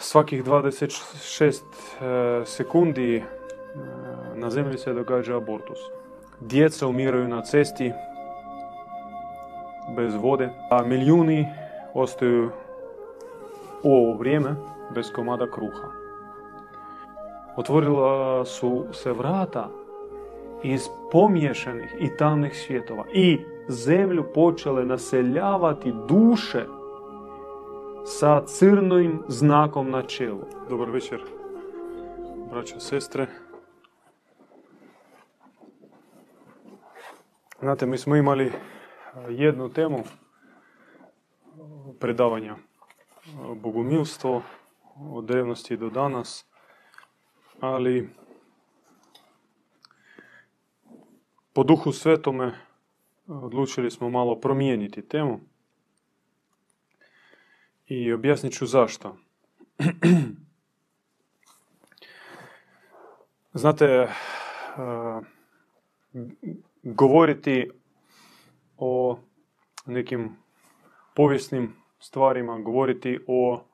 Svakih 26 e, sekundi e, na zemlji se događa abortus. Djeca umiraju na cesti bez vode, a milijuni ostaju u ovo vrijeme bez komada kruha. Otvorila su se vrata iz pomješanih i tamnih svjetova i zemlju počele naseljavati duše sa crnim znakom na čelu. Dobar večer, braća sestre. Znate, mi smo imali jednu temu predavanja bogumilstvo od drevnosti do danas, ali po duhu svetome odlučili smo malo promijeniti temu i objasnit ću zašto. Znate, govoriti o nekim povijesnim stvarima, govoriti o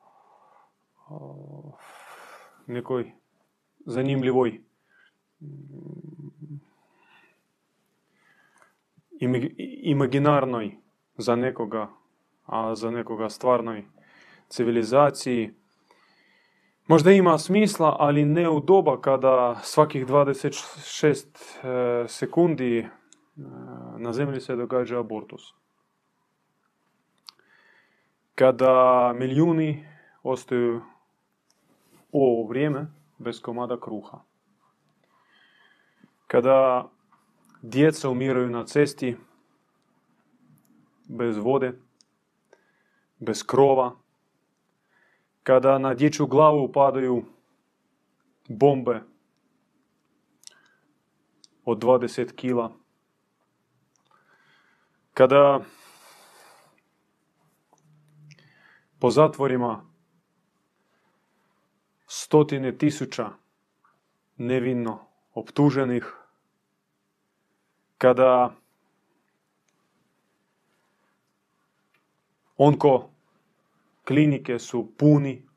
nekoj zanimljivoj imaginarnoj za nekoga, a za nekoga stvarnoj civilizaciji. Možda ima smisla, ali ne u doba kada svakih 26 e, sekundi e, na zemlji se događa abortus. Kada milijuni ostaju u ovo vrijeme bez komada kruha. Kada djeca umiraju na cesti bez vode, bez krova, kada na dječju glavu padaju bombe od 20 kila, kada po zatvorima stotine tisuća nevinno optuženih, kada onko klinike su puni,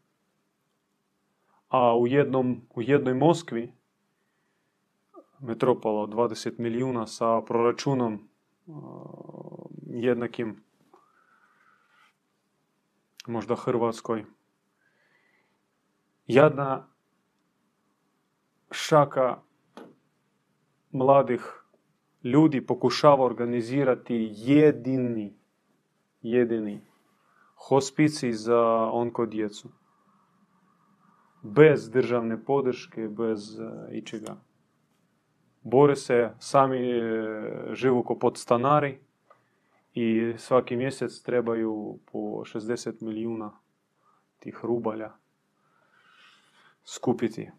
a u, jednom, u jednoj Moskvi metropola od 20 milijuna sa proračunom jednakim možda Hrvatskoj. Jedna šaka mladih ljudi pokušava organizirati jedini, jedini hospicij za onko djecu. Bez državne podrške, bez uh, ičega. Bore se, sami e, živu ko podstanari i svaki mjesec trebaju po 60 milijuna tih rubalja skupiti.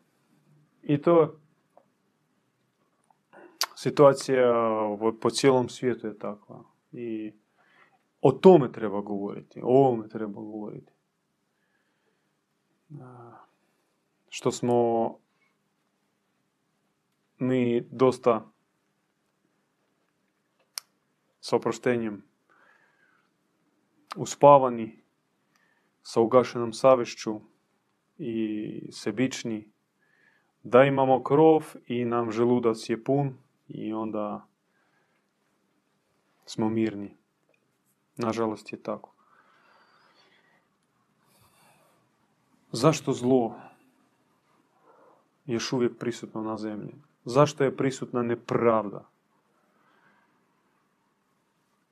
I to situacija po cijelom svijetu je takva. I o tome treba govoriti, o ovome treba govoriti. Što smo mi dosta sa oproštenjem uspavani, sa ugašenom savješću i sebični, da imamo krov i nam želudac je pun i onda smo mirni. Nažalost je tako. Zašto zlo još uvijek prisutno na zemlji? Zašto je prisutna nepravda?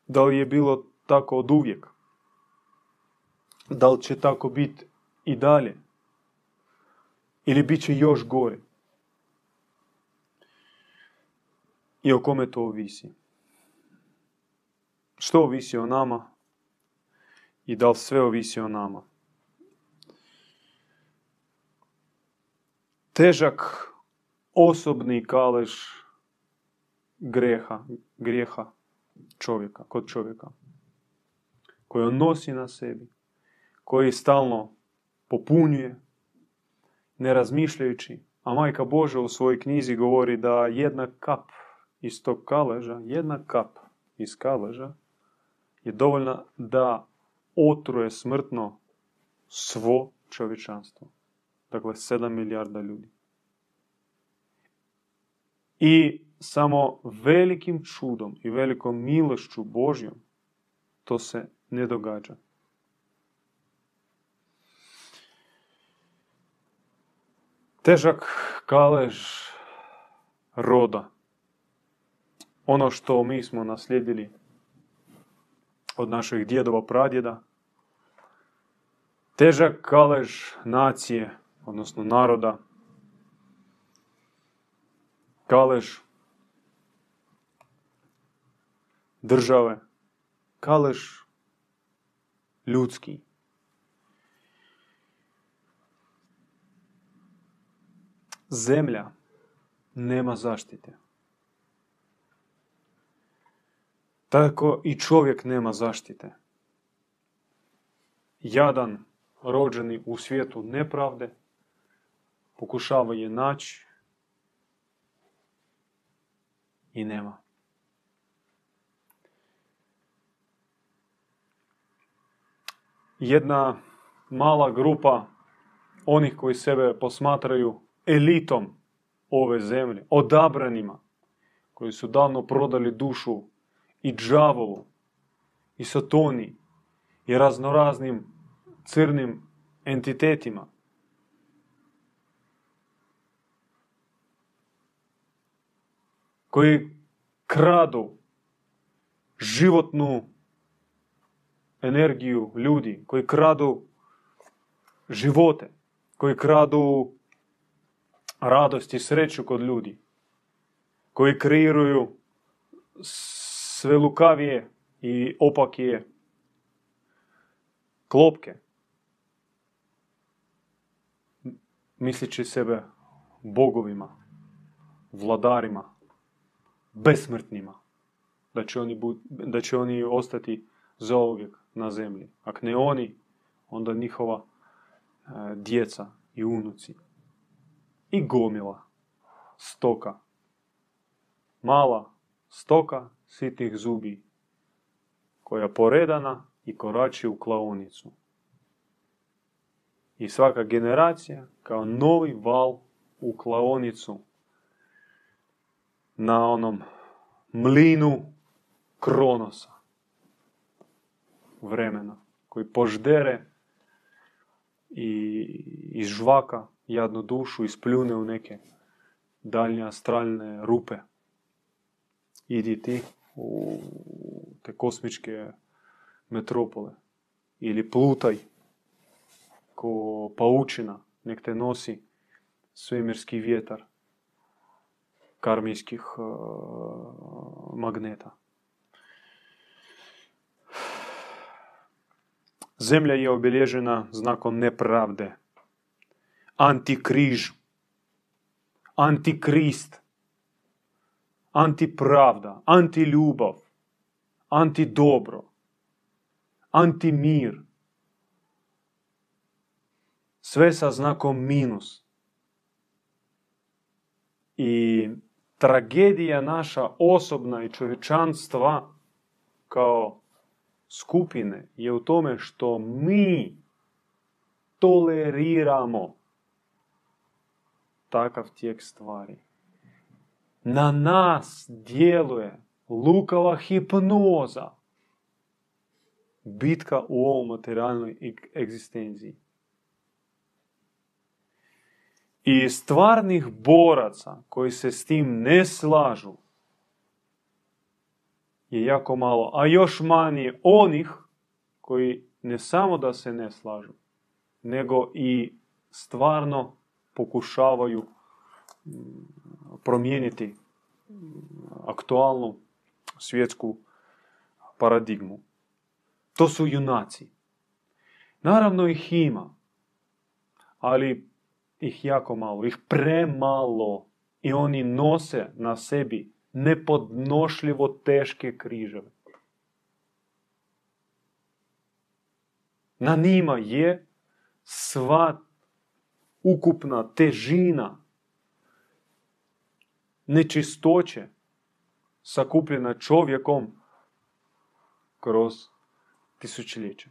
Da li je bilo tako od uvijek? Da li će tako biti i dalje? Ili bit će još gore? I o kome to ovisi? Što ovisi o nama? I da li sve ovisi o nama? Težak osobni kalež greha, grijeha čovjeka, kod čovjeka. Koji on nosi na sebi. Koji stalno popunjuje, ne razmišljajući. A majka Boža u svojoj knjizi govori da jedna kap iz tog kaleža, jedna kap iz kaleža je dovoljna da otruje smrtno svo čovječanstvo. Dakle, 7 milijarda ljudi. I samo velikim čudom i velikom milošću Božjom to se ne događa. Težak kalež roda. Ono što mi smo naslijedili od naših djedova pradjeda. Težak kalež nacije, odnosno naroda. Kalež države. Kalež ljudski. Zemlja nema zaštite. Tako i čovjek nema zaštite. Jadan, rođeni u svijetu nepravde, pokušava je naći i nema. Jedna mala grupa onih koji sebe posmatraju elitom ove zemlje, odabranima, koji su davno prodali dušu i džavolu, i satoni, i raznoraznim crnim entitetima. Koji kradu životnu energiju ljudi, koji kradu živote, koji kradu radost i sreću kod ljudi, koji kreiraju sve lukavije i opakije klopke, misleći sebe bogovima, vladarima, besmrtnima, da će oni, da će oni ostati zauvijek na zemlji. Ako ne oni, onda njihova e, djeca i unuci. I gomila stoka. Mala stoka sitnih zubi, koja poredana i korači u klaonicu. I svaka generacija kao novi val u klaonicu na onom mlinu kronosa vremena koji poždere i iz žvaka jadnu dušu ispljune u neke daljnje astralne rupe. Idi ti u te kosmičke metropole. Ili plutaj ko paučina, nek te nosi svemirski vjetar karmijskih uh, magneta. Zemlja je obilježena znakom nepravde. Antikriž. Antikrist antipravda, antiljubav, antidobro, antimir. Sve sa znakom minus. I tragedija naša osobna i čovječanstva kao skupine je u tome što mi toleriramo takav tijek stvari na nas djeluje lukava hipnoza. Bitka u ovom materijalnoj egzistenciji. I stvarnih boraca koji se s tim ne slažu je jako malo, a još manje onih koji ne samo da se ne slažu, nego i stvarno pokušavaju promijeniti aktualnu svjetsku paradigmu. To su junaci. Naravno ih ima, ali ih jako malo, ih premalo i oni nose na sebi nepodnošljivo teške križeve. Na njima je sva ukupna težina nečistoće sakupljena čovjekom kroz tisućljeće.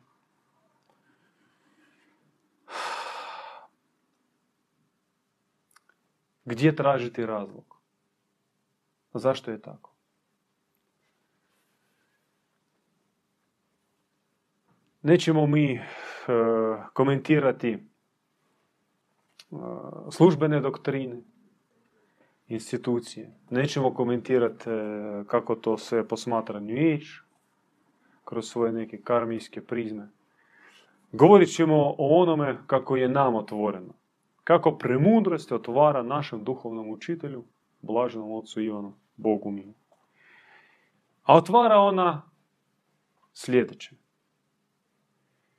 Gdje tražiti razlog? Zašto je tako? Nećemo mi e, komentirati e, službene doktrine, institucije. Nećemo komentirati e, kako to sve posmatra New Age, kroz svoje neke karmijske prizme. Govorit ćemo o onome kako je nam otvoreno. Kako premudrost otvara našem duhovnom učitelju, blaženom ocu Ivanu, Bogu mi. A otvara ona sljedeće.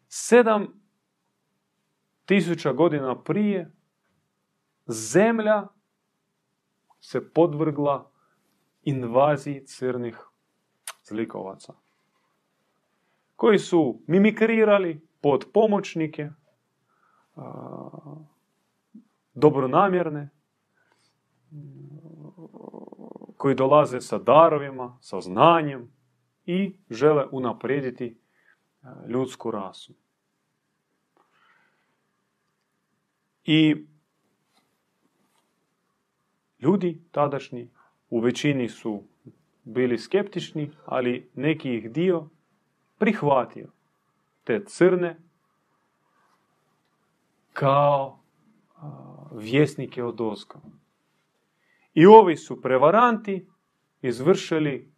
Sedam tisuća godina prije zemlja se podvrgla invaziji crnih zlikovaca koji su mimikrirali pod pomoćnike, dobronamjerne, koji dolaze sa darovima, sa znanjem i žele unaprijediti ljudsku rasu. I ljudi tadašnji u većini su bili skeptični, ali neki ih dio prihvatio te crne kao vjesnike od ozga. I ovi su prevaranti izvršili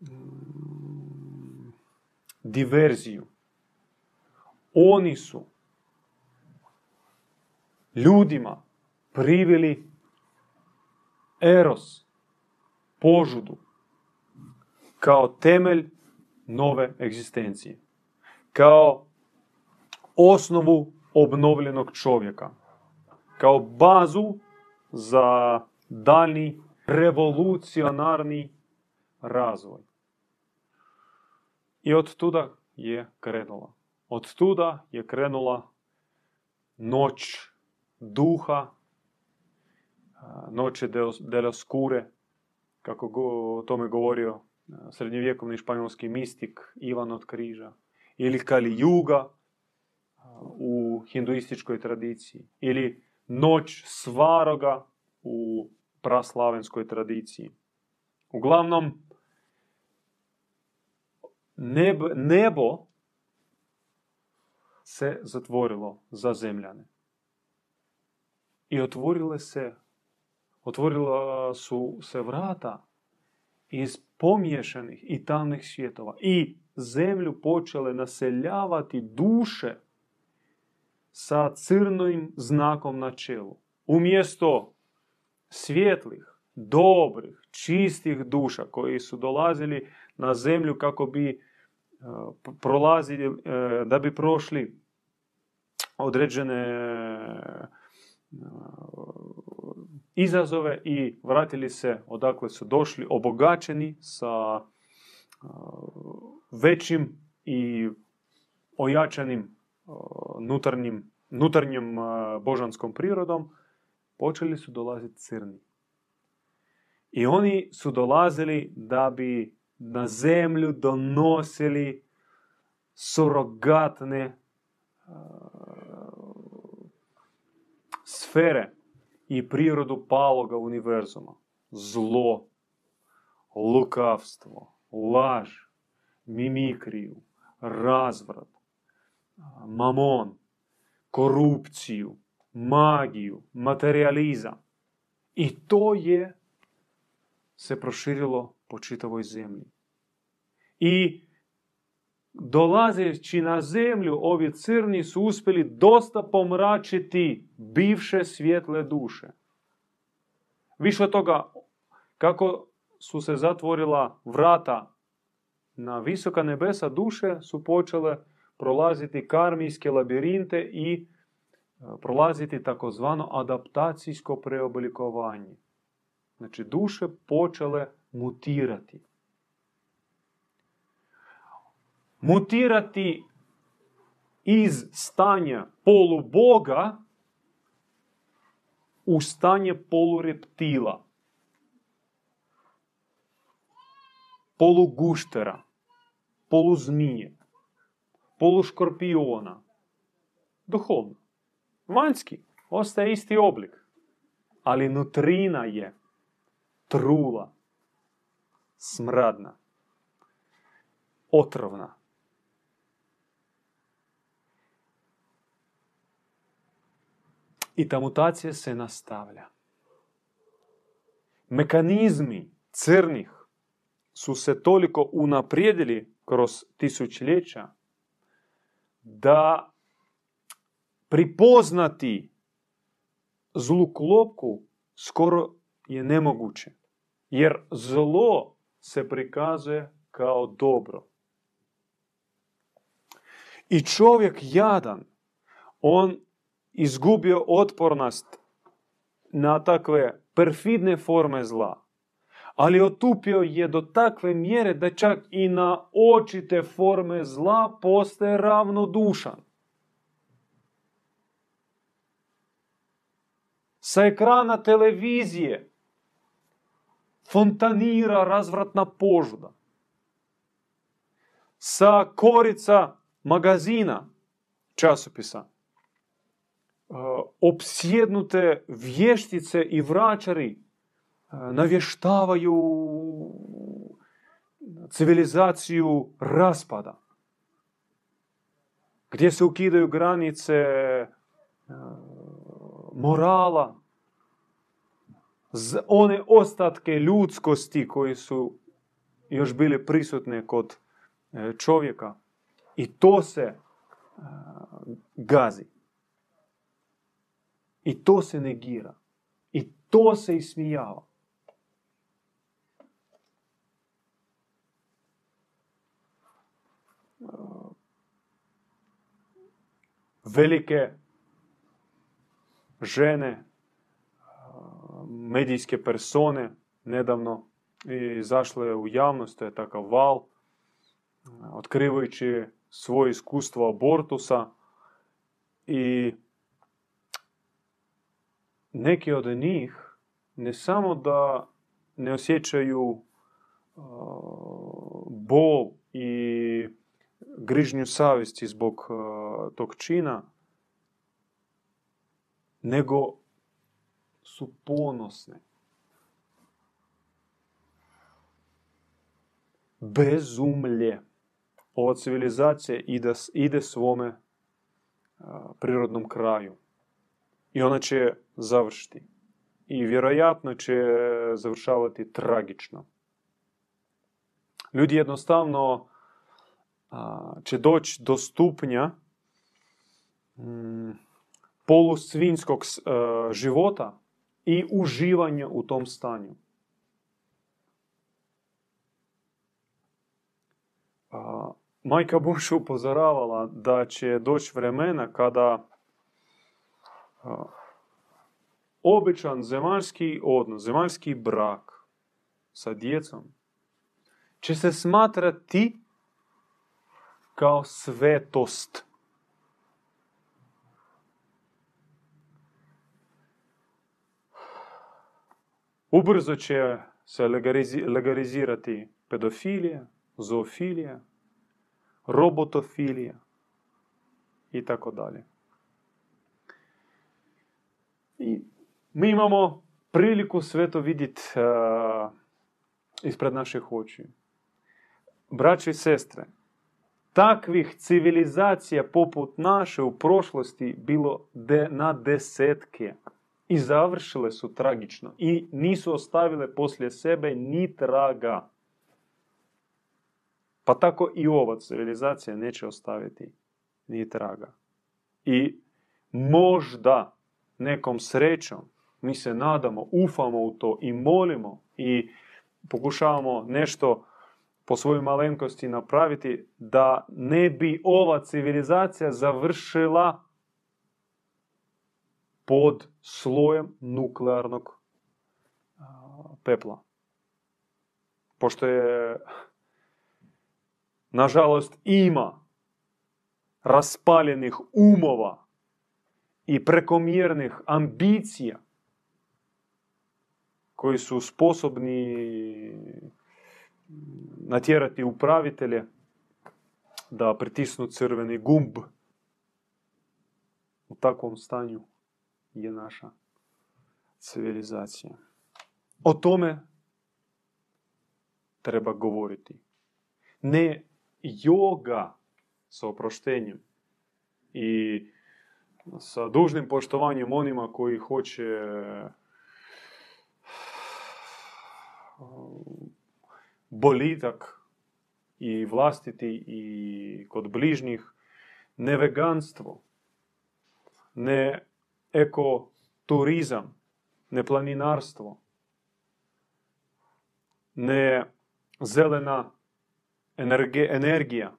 mm, diverziju. Oni su ljudima priveli eros, požudu, kao temelj nove egzistencije. Kao osnovu obnovljenog čovjeka. Kao bazu za daljni revolucionarni razvoj. I od tuda je krenula. Od tuda je krenula noć duha, noće de la skure, kako o tome govorio srednjovjekovni španjolski mistik Ivan od križa. Ili Kali Juga u hinduističkoj tradiciji. Ili noć svaroga u praslavenskoj tradiciji. Uglavnom, nebo, nebo se zatvorilo za zemljane. I otvorile se, otvorila su se vrata iz pomiješanih i tamnih svjetova. I zemlju počele naseljavati duše sa crnim znakom na čelu. Umjesto svjetlih, dobrih, čistih duša koji su dolazili na zemlju kako bi e, prolazili, e, da bi prošli određene e, izazove i vratili se odakle su došli obogačeni sa većim i ojačanim nutarnjim, nutarnjim božanskom prirodom, počeli su dolaziti crni. I oni su dolazili da bi na zemlju donosili surogatne sfere i prirodu paloga univerzuma. Zlo, lukavstvo, laž, mimikriju, razvrat, mamon, korupciju, magiju, materializam. I to je se proširilo po čitavoj zemlji. I dolazeći na zemlju, ovi crni su uspjeli dosta pomračiti bivše svjetle duše. Više toga, kako su se zatvorila vrata na visoka nebesa, duše su počele prolaziti karmijske labirinte i e, prolaziti takozvano adaptacijsko preoblikovanje. Znači, duše počele mutirati. Mutirati iz stanja poluboga u stanje polureptila, poluguštera, poluzmije, poluškorpiona. Duhovno. Vanjski ostaje isti oblik, ali nutrina je trula, smradna, otrovna. I ta mutacija se nastavlja. Mekanizmi crnih su se toliko unaprijedili kroz tisućljeća da pripoznati zlu klopku skoro je nemoguće. Jer zlo se prikazuje kao dobro. I čovjek jadan, on izgubio otpornost na takve perfidne forme zla. Ali otupio je do takve mjere da čak i na očite forme zla postaje ravnodušan. Sa ekrana televizije fontanira razvratna požuda. Sa korica magazina, časopisa, opsjednute vještice i vraćari navještavaju civilizaciju raspada. Gdje se ukidaju granice morala, one ostatke ljudskosti koji su još bili prisutne kod e, čovjeka. I to se gazi. I to se negira. I to se ismijava. Velike žene, medijske persone nedavno izašle u javnost, to je takav val, otkrivajući svoje iskustvo abortusa i neki od njih ne samo da ne osjećaju bol i grižnju savjesti zbog tog čina, nego su ponosne. Bezumlje. Ova civilizacija ide, svome prirodnom kraju. I ona će završiti. I vjerojatno će završavati tragično. Ljudi jednostavno će doći do stupnja mm, polusvinskog života i uživanja u tom stanju. Majka Bush upozoravala da će doći vremena kada običan zemaljski odnos, zemaljski brak sa djecom će se smatrati kao svetost. Ubrzo će se legalizirati pedofilija, zoofilija, robotofilija i tako dalje. I mi imamo priliku sve to vidjeti uh, ispred naših očiju. Braće i sestre, takvih civilizacija poput naše u prošlosti bilo de, na desetke i završile su tragično i nisu ostavile poslije sebe ni traga. Pa tako i ova civilizacija neće ostaviti ni traga. I možda nekom srećom mi se nadamo, ufamo u to i molimo i pokušavamo nešto po svojoj malenkosti napraviti da ne bi ova civilizacija završila pod slojem nuklearnog pepla. Pošto je, nažalost, ima raspaljenih umova i prekomjernih ambicija koji su sposobni natjerati upravitelje da pritisnu crveni gumb u takvom stanju je naša civilizacije. O tome treba govoriti. Ne joga sa oproštenjem i sa dužnim poštovanjem onima koji hoće bolitak i vlastiti i kod bližnjih, ne veganstvo, ne ekoturizam, ne planinarstvo, ne zelena energija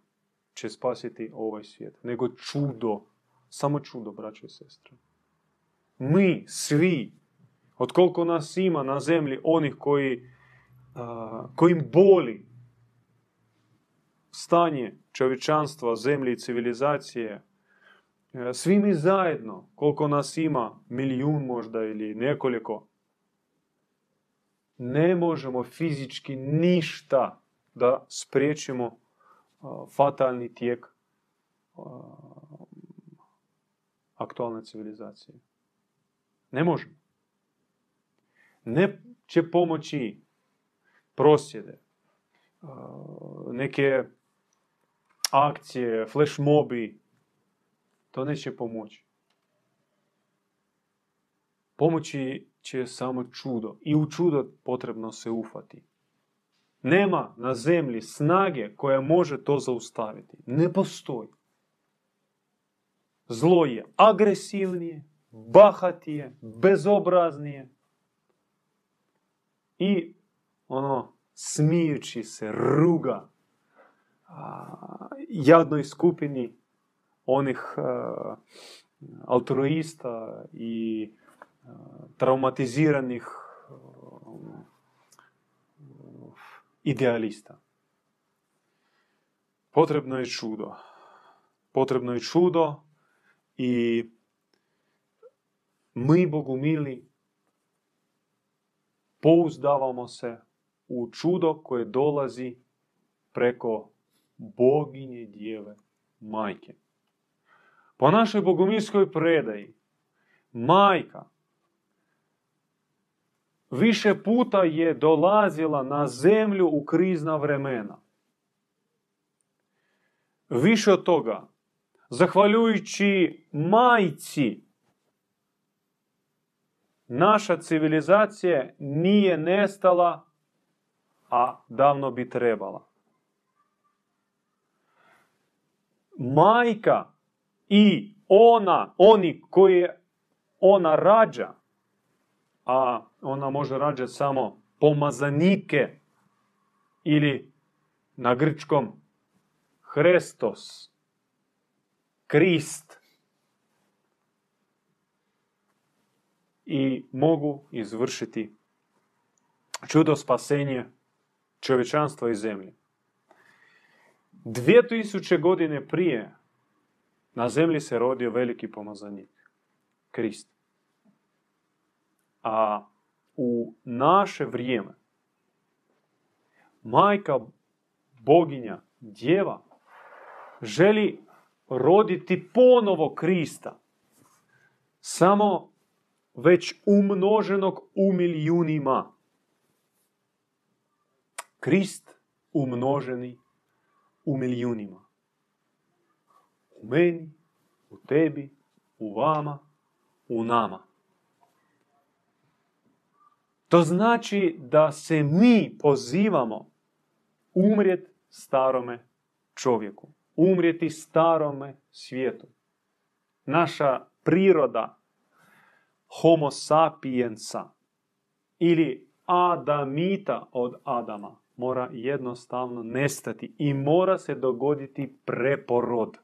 će spasiti ovaj svijet, nego čudo, samo čudo, braćo i sestre. Mi, svi, od koliko nas ima na zemlji, onih koji, kojim boli stanje čovječanstva, zemlje i civilizacije, e, svi mi zajedno, koliko nas ima, milijun možda ili nekoliko, ne možemo fizički ništa da spriječimo fatalni tijek aktualne civilizacije. Ne možemo. Ne će pomoći prosjede, neke akcije, flash mobi, to neće pomoći. Pomoći će samo čudo. I u čudo potrebno se ufati. Nema na zemlji snage koja može to zaustaviti. Ne postoji. Zlo je agresivnije, bahatije, bezobraznije. I ono, smijući se, ruga jadnoj skupini onih altruista i traumatiziranih idealista. Potrebno je čudo. Potrebno je čudo i mi, Bogumili, pouzdavamo se u čudo koje dolazi preko boginje djeve majke. Po našoj bogumilskoj predaji, majka više puta je dolazila na zemlju u krizna vremena. Više od toga, zahvaljujući majci, naša civilizacija nije nestala, a davno bi trebala. Majka i ona, oni koje ona rađa, a ona može rađati samo pomazanike ili na grčkom Hrestos, Krist. I mogu izvršiti čudo spasenje čovječanstva i zemlje. 2000 godine prije na zemlji se rodio veliki pomazanik, Krist. A u naše vrijeme majka boginja, djeva, želi roditi ponovo Krista. Samo već umnoženog u milijunima. Krist umnoženi u milijunima. U meni, u tebi, u vama, u nama. To znači da se mi pozivamo umrijet starome čovjeku. Umrijeti starome svijetu. Naša priroda homo sapiensa ili adamita od Adama mora jednostavno nestati i mora se dogoditi preporod.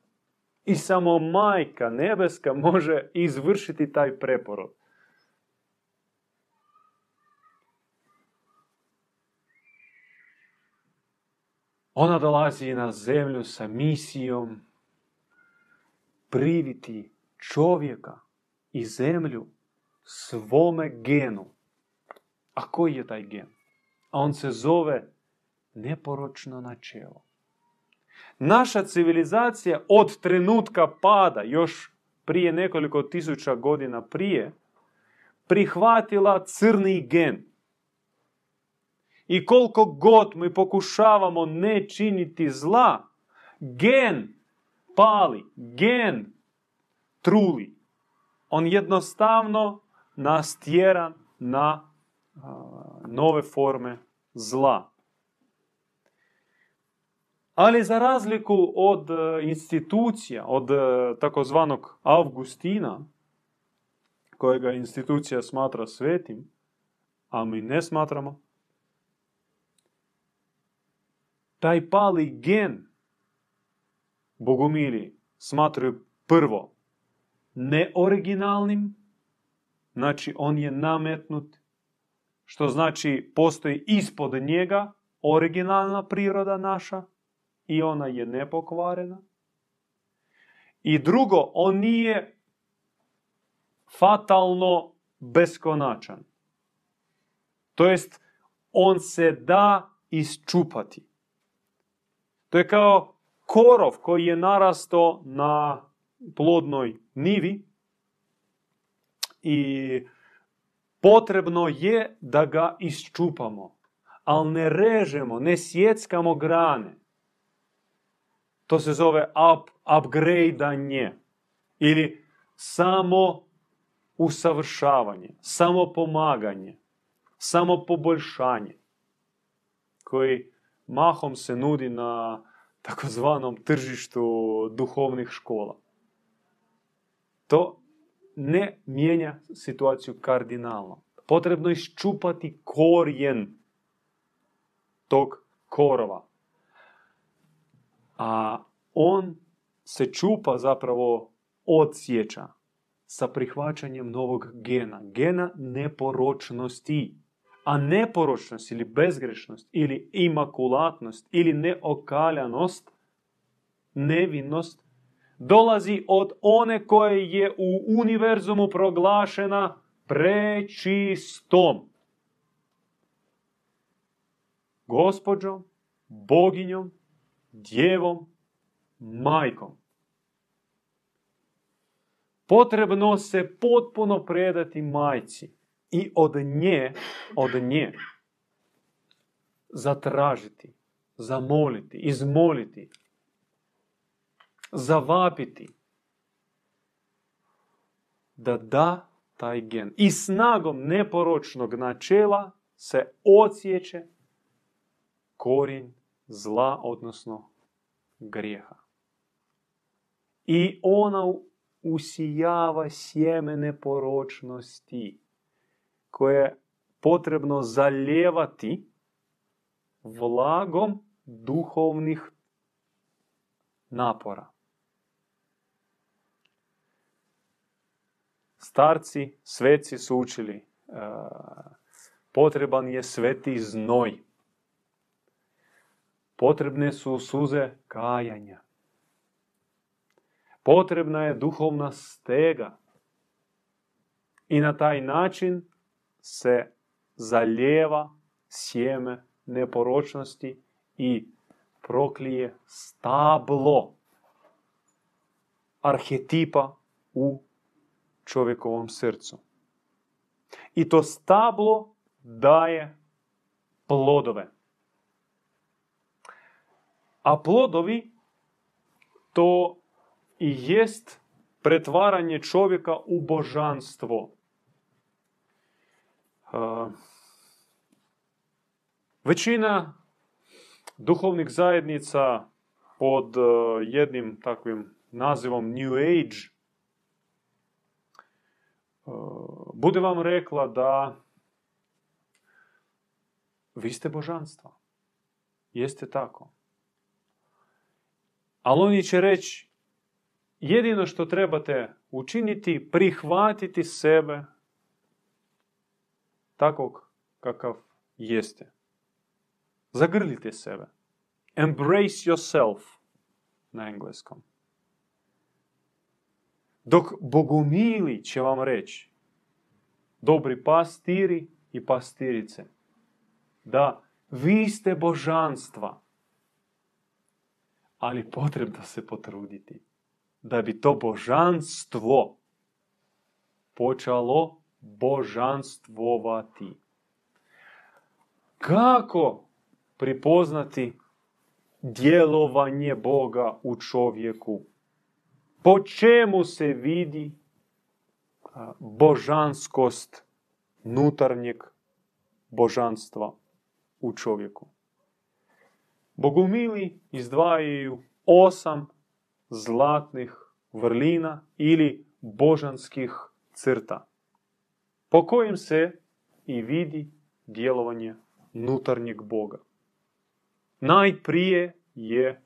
I samo majka nebeska može izvršiti taj preporod. Ona dolazi na zemlju sa misijom priviti čovjeka i zemlju svome genu. A koji je taj gen? A on se zove neporočno načelo. Naša civilizacija od trenutka pada, još prije nekoliko tisuća godina prije, prihvatila crni gen. I koliko god mi pokušavamo ne činiti zla, gen pali, gen truli. On jednostavno nas tjera na nove forme zla. Ali za razliku od e, institucija, od e, takozvanog Augustina, kojega institucija smatra svetim, a mi ne smatramo, taj pali gen bogomili smatraju prvo neoriginalnim, znači on je nametnut, što znači postoji ispod njega originalna priroda naša i ona je nepokvarena. I drugo, on nije fatalno beskonačan. To jest, on se da isčupati. To je kao korov koji je narasto na plodnoj nivi i potrebno je da ga isčupamo. Ali ne režemo, ne sjeckamo grane. To se zove up, upgradeanje. Ili samo usavršavanje, samo pomaganje, samo poboljšanje. Koji mahom se nudi na takozvanom tržištu duhovnih škola. To ne mijenja situaciju kardinalno. Potrebno je iščupati korijen tog korova. A on se čupa zapravo odsjeća sa prihvaćanjem novog gena. Gena neporočnosti. A neporočnost ili bezgrešnost ili imakulatnost ili neokaljanost, nevinnost, dolazi od one koje je u univerzumu proglašena prečistom. Gospođom, boginjom, djevom, majkom. Potrebno se potpuno predati majci i od nje, od nje zatražiti, zamoliti, izmoliti, zavapiti da da taj gen. I snagom neporočnog načela se odsjeće korijen zla, odnosno grijeha. I ona usijava sjeme neporočnosti koje je potrebno zaljevati vlagom duhovnih napora. Starci, sveci su učili, e, potreban je sveti znoj. Potrebne su suze kajanja. Potrebna je duhovna stega. I na taj način se zaljeva sjeme neporočnosti i proklije stablo arhetipa u čovjekovom srcu. I to stablo daje plodove. A plodovi to i jest pretvaranje čovjeka u božanstvo. Većina duhovnih zajednica pod jednim takvim nazivom New Age bude vam rekla da vi ste božanstva. Jeste tako. Ali oni će reći, jedino što trebate učiniti, prihvatiti sebe takvog kakav jeste. Zagrlite sebe. Embrace yourself na engleskom. Dok bogumili će vam reći, dobri pastiri i pastirice, da vi ste božanstva, ali potrebno se potruditi da bi to božanstvo počalo božanstvovati. Kako pripoznati djelovanje Boga u čovjeku? Po čemu se vidi božanskost nutarnjeg božanstva u čovjeku? Bogumili izdvajaju osam zlatnih vrlina ili božanskih crta, po kojim se i vidi djelovanje nutarnjeg Boga. Najprije je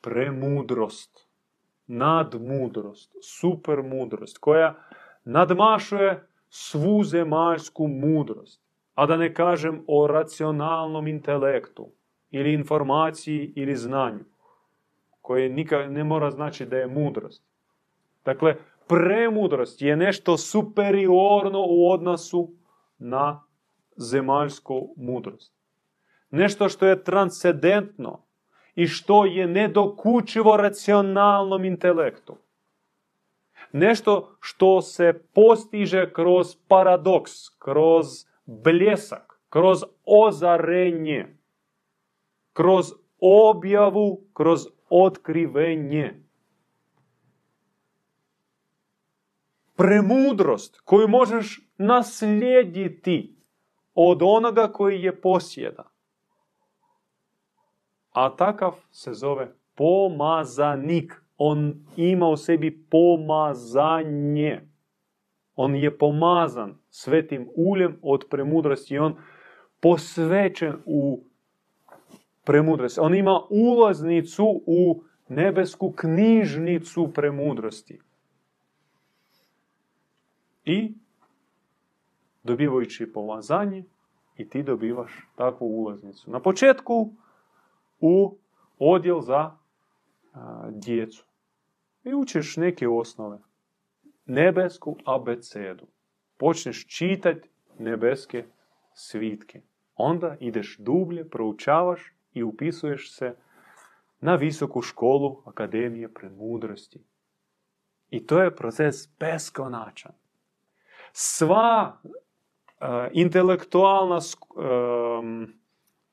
premudrost, nadmudrost, supermudrost, koja nadmašuje svu zemaljsku mudrost, a da ne kažem o racionalnom intelektu, ili informaciji, ili znanju, koje nikad ne mora znači da je mudrost. Dakle, premudrost je nešto superiorno u odnosu na zemaljsku mudrost. Nešto što je transcendentno i što je nedokučivo racionalnom intelektu. Nešto što se postiže kroz paradoks, kroz bljesak, kroz ozarenje, kroz objavu, kroz otkrivenje. Premudrost koju možeš naslijediti od onoga koji je posjeda. A takav se zove pomazanik. On ima u sebi pomazanje. On je pomazan svetim uljem od premudrosti. On posvećen u premudrosti. On ima ulaznicu u nebesku knjižnicu premudrosti. I dobivajući pomazanje i ti dobivaš takvu ulaznicu. Na početku u odjel za djecu. I učiš neke osnove. Nebesku abecedu. Počneš čitati nebeske svitke. Onda ideš dublje, proučavaš i upisuješ se na visoku školu Akademije premudrosti. I to je proces beskonačan. Sva uh, intelektualna uh,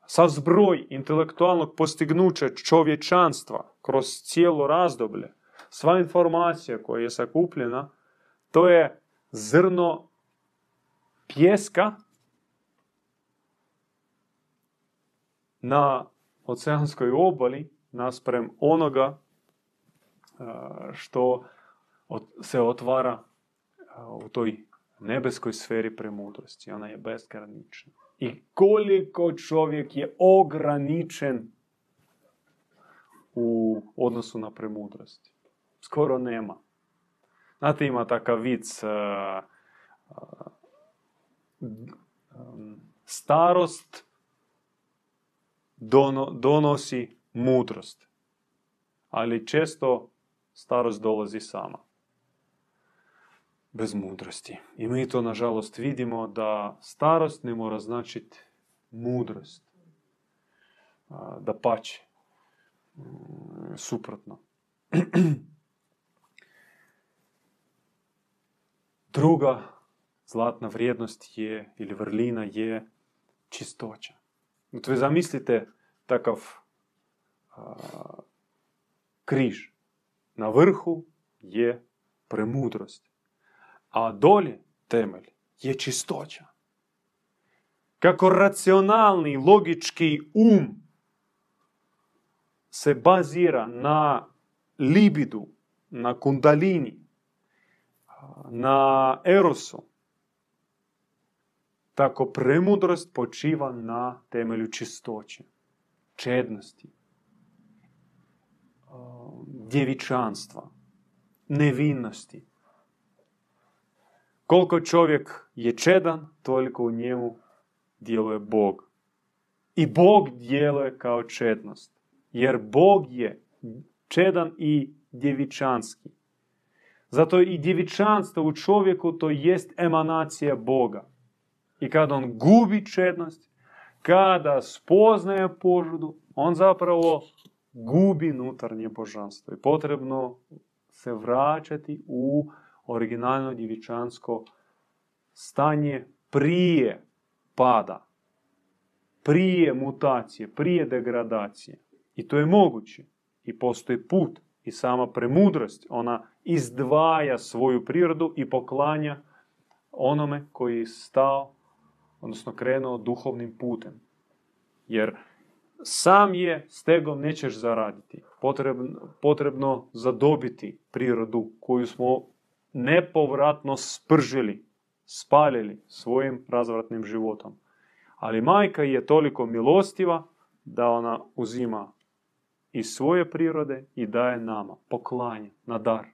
sav zbroj intelektualnog postignuća čovječanstva kroz cijelo razdoblje, sva informacija koja je sakupljena, to je zrno pjeska na oceanskoj obali nasprem onoga što se otvara u toj nebeskoj sferi premudrosti. Ona je bezgranična. I koliko čovjek je ograničen u odnosu na premudrost. Skoro nema. Znate, ima takav vic starost donosi mudrost. Ali često starost dolazi sama bez mudrosti. I mi to, nažalost, vidimo da starost ne mora značiti mudrost. Da pače. Mm, suprotno. Druga zlatna vrijednost je, ili vrlina je čistoća. Znači, vi zamislite takav a, križ. Na vrhu je premudrost a dolje temelj je čistoća. Kako racionalni, logički um se bazira na libidu, na kundalini, na erosu, tako premudrost počiva na temelju čistoće, čednosti, djevičanstva, nevinnosti. Koliko čovjek je čedan, toliko u njemu djeluje Bog. I Bog djeluje kao čednost. Jer Bog je čedan i djevičanski. Zato i djevičanstvo u čovjeku to jest emanacija Boga. I kada on gubi čednost, kada spoznaje požudu, on zapravo gubi nutarnje božanstvo. I potrebno se vraćati u originalno djevičansko stanje prije pada, prije mutacije, prije degradacije. I to je moguće. I postoji put. I sama premudrost, ona izdvaja svoju prirodu i poklanja onome koji je stao, odnosno krenuo duhovnim putem. Jer sam je stegom nećeš zaraditi. Potrebno, potrebno zadobiti prirodu koju smo nepovratno spržili, spalili svojim razvratnim životom. Ali majka je toliko milostiva da ona uzima iz svoje prirode i daje nama, poklanje, na dar.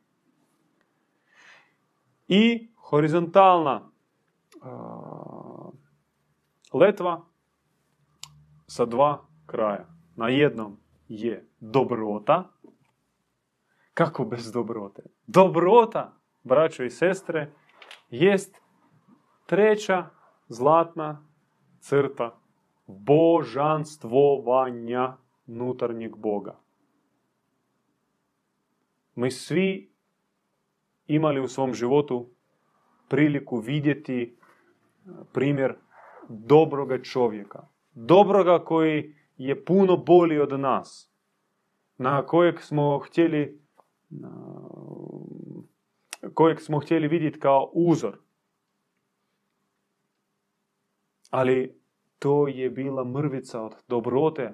I horizontalna letva sa dva kraja. Na jednom je dobrota. Kako bez dobrote? Dobrota, braćo i sestre, jest treća zlatna crta božanstvovanja nutarnjeg Boga. Mi svi imali u svom životu priliku vidjeti primjer dobroga čovjeka. Dobroga koji je puno bolji od nas. Na kojeg smo htjeli kojeg smo htjeli vidjeti kao uzor. Ali to je bila mrvica od dobrote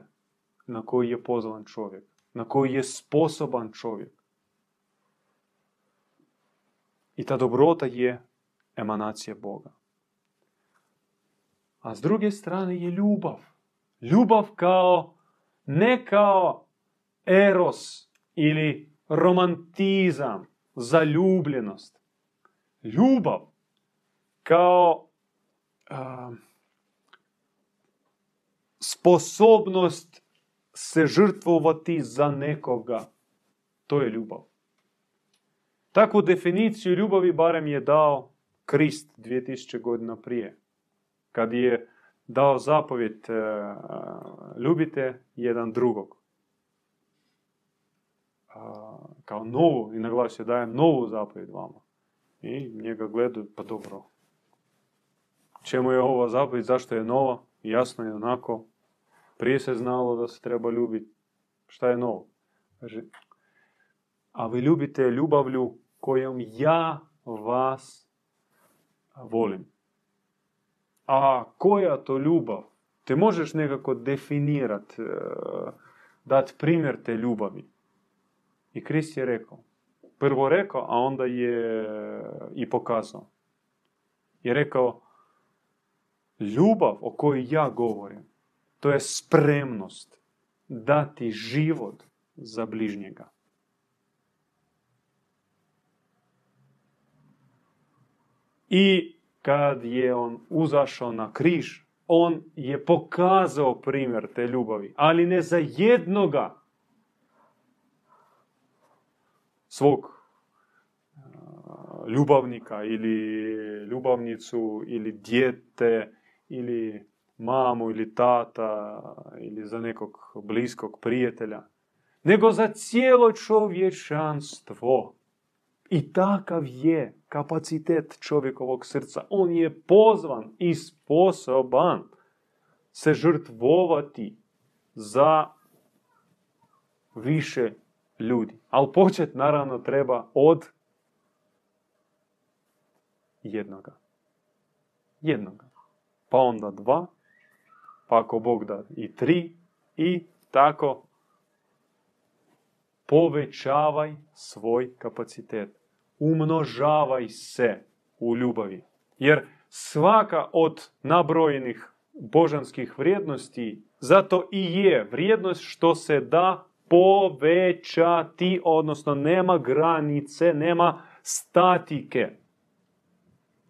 na koji je pozvan čovjek, na koji je sposoban čovjek. I ta dobrota je emanacija Boga. A s druge strane je ljubav. Ljubav kao, ne kao eros ili romantizam, zaljubljenost. Ljubav kao sposobnost se žrtvovati za nekoga. To je ljubav. Takvu definiciju ljubavi barem je dao Krist 2000 godina prije. Kad je dao zapovjet e, ljubite jedan drugog. Kao novu, i naglasio dajem novu zapovjed vama. I njega gledaju, pa dobro. Čemu je ova zapovjed, zašto je nova? Jasno je onako, prije se znalo da se treba ljubiti. Šta je novo? Kaže, a vi ljubite ljubavlju kojom ja vas volim. A koja to ljubav? Te možeš nekako definirati, e, dati primjer te ljubavi. I Krist je rekao. Prvo rekao, a onda je i pokazao. Je rekao, ljubav o kojoj ja govorim, to je spremnost dati život za bližnjega. I kad je on uzašao na križ, on je pokazao primjer te ljubavi, ali ne za jednoga svog ljubavnika ili ljubavnicu ili dijete ili mamu ili tata ili za nekog bliskog prijatelja, nego za cijelo čovječanstvo. I takav je kapacitet čovjekovog srca. On je pozvan i sposoban se žrtvovati za više ljudi. Ali počet naravno treba od jednoga. Jednoga. Pa onda dva, pa ako Bog da i tri i tako povećavaj svoj kapacitet. Umnožavaj se u ljubavi. Jer svaka od nabrojenih božanskih vrijednosti zato i je vrijednost što se da povećati, odnosno nema granice, nema statike.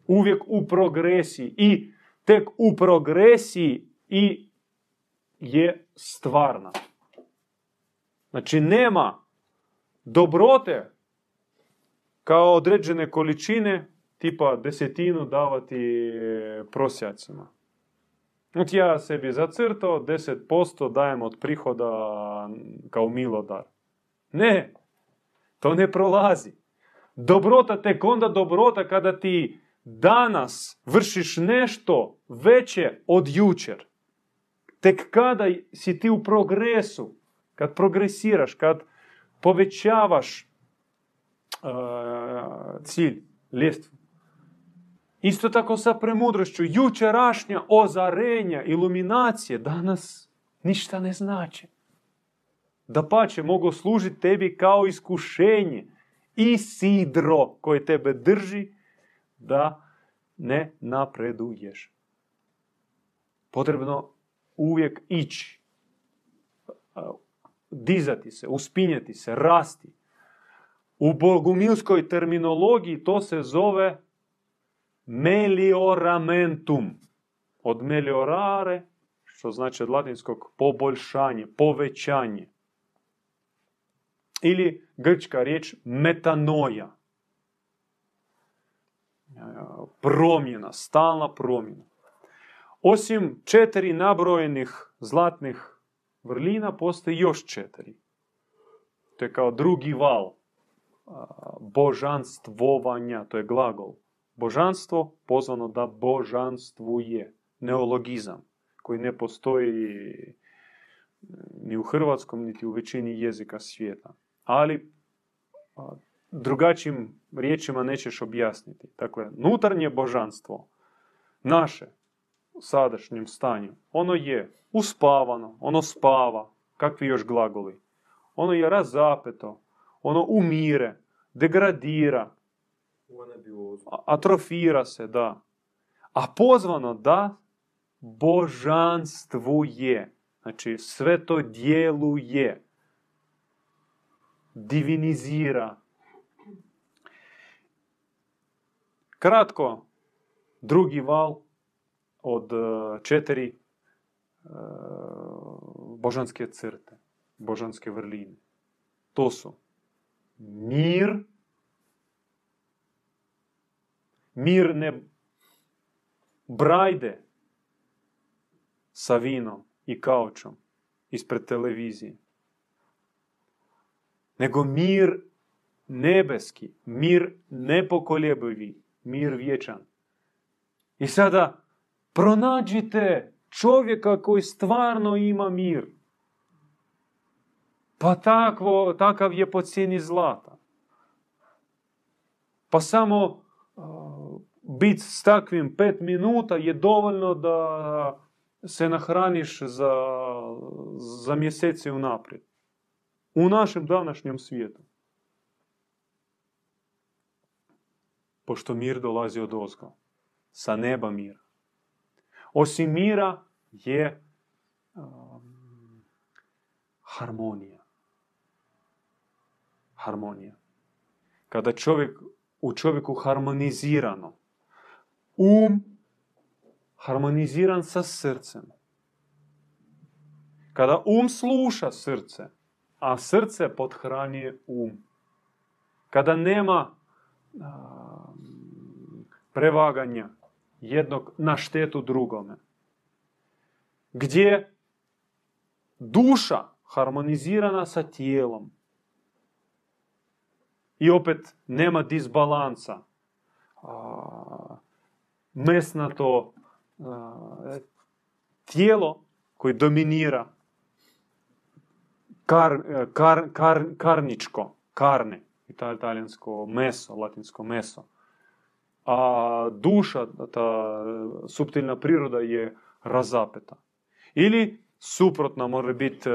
Uvijek u progresiji i tek u progresiji i je stvarna. Znači nema dobrote kao određene količine, tipa desetinu davati prosjacima. Znači ja sebi zacrtao 10% dajem od prihoda kao milodar. Ne, to ne prolazi. Dobrota tek onda dobrota kada ti danas vršiš nešto veće od jučer, tek kada si ti u progresu, kad progresiraš, kad povećavaš uh, cilj, ljestvu. Isto tako sa premudrošću, jučerašnja ozarenja, iluminacije danas ništa ne znači. Da pače mogu služiti tebi kao iskušenje i sidro koje tebe drži da ne napreduješ. Potrebno uvijek ići, dizati se, uspinjati se, rasti. U bogumilskoj terminologiji to se zove melioramentum. Od meliorare, što znači od latinskog poboljšanje, povećanje. Ili grčka riječ metanoja. Promjena, stalna promjena. Osim četiri nabrojenih zlatnih vrlina, postoji još četiri. To je kao drugi val božanstvovanja, to je glagol. Božanstvo pozvano da božanstvuje. Neologizam koji ne postoji ni u hrvatskom, niti u većini jezika svijeta. Ali drugačijim riječima nećeš objasniti. Dakle, nutarnje božanstvo, naše, u sadašnjem stanju, ono je uspavano, ono spava, kakvi još glagoli. Ono je razapeto, ono umire, degradira, atrofira se, da. A pozvano da božanstvuje. Znači, sve to djeluje. Divinizira. Kratko, drugi val od e, četiri e, božanske crte, božanske vrline. To su mir, mirne brajde sa vinom i kaučom ispred televizije. Nego mir nebeski, mir nepokoljebivi, mir vječan. I sada pronađite čovjeka koji stvarno ima mir. Pa takvo, takav je po cijeni zlata. Pa samo biti s takvim pet minuta je dovoljno da se nahraniš za, za mjeseci unaprijed. U našem današnjem svijetu. Pošto mir dolazi od ozgo. Sa neba mira. Osim mira je um, harmonija. Harmonija. Kada čovjek u čovjeku harmonizirano, um harmoniziran sa srcem. Kada um sluša srce, a srce podhranjuje um. Kada nema prevaganja jednog na štetu drugome. Gdje duša harmonizirana sa tijelom. I opet nema disbalansa. Mesnato tijelo koje dominira kar, kar, kar, karničko, karne, italijansko meso, latinsko meso. A duša, ta subtilna priroda je razapeta. Ili suprotno može biti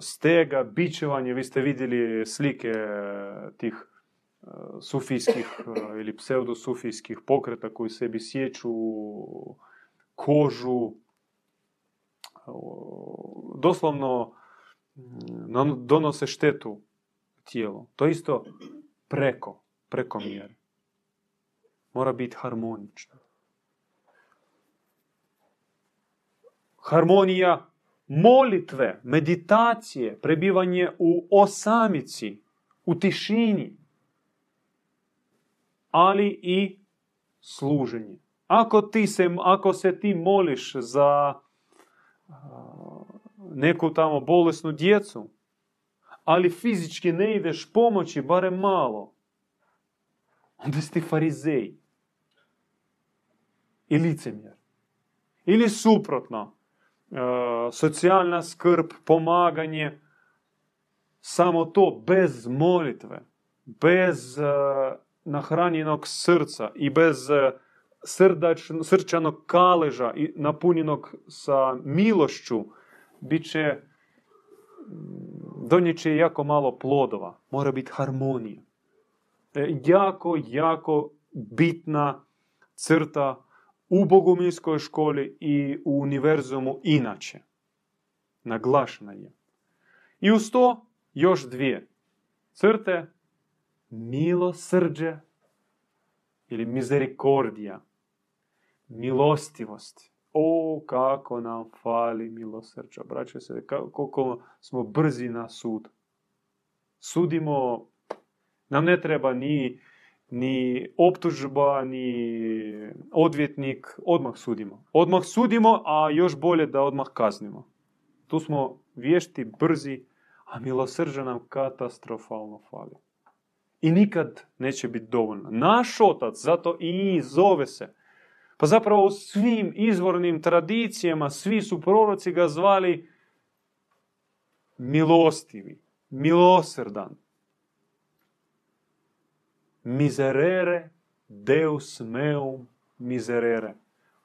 stega, bičevanje. Vi ste vidjeli slike tih sufijskih ili pseudosufijskih pokreta koji sebi sjeću kožu, doslovno donose štetu tijelu. To isto preko, preko mjere. Mora biti harmonično. Harmonija molitve, meditacije, prebivanje u osamici, u tišini, ali i služenje. Ako, ti se, ako se ti moliš za neku tamo bolesnu djecu, ali fizički ne ideš pomoći, barem malo, onda si ti farizej. I licemjer. Ili suprotno, socijalna skrb, pomaganje, samo to bez molitve, bez nahranjenog srca i bez srčanog kaleža i napunjenog sa milošću, bit će donijet će jako malo plodova. Mora biti harmonija. Jako, jako bitna crta u bogumilskoj školi i u univerzumu inače. Naglašena je. I uz to još dvije crte milosrđe ili mizerikordija, milostivost. O, kako nam fali milosrđa, braće se, koliko smo brzi na sud. Sudimo, nam ne treba ni ni optužba, ni odvjetnik, odmah sudimo. Odmah sudimo, a još bolje da odmah kaznimo. Tu smo vješti, brzi, a milosrđa nam katastrofalno fali. I nikad neće biti dovoljno. Naš otac, zato i zove se. Pa zapravo u svim izvornim tradicijama, svi su proroci ga zvali milostivi, milosrdan, miserere deus meum miserere.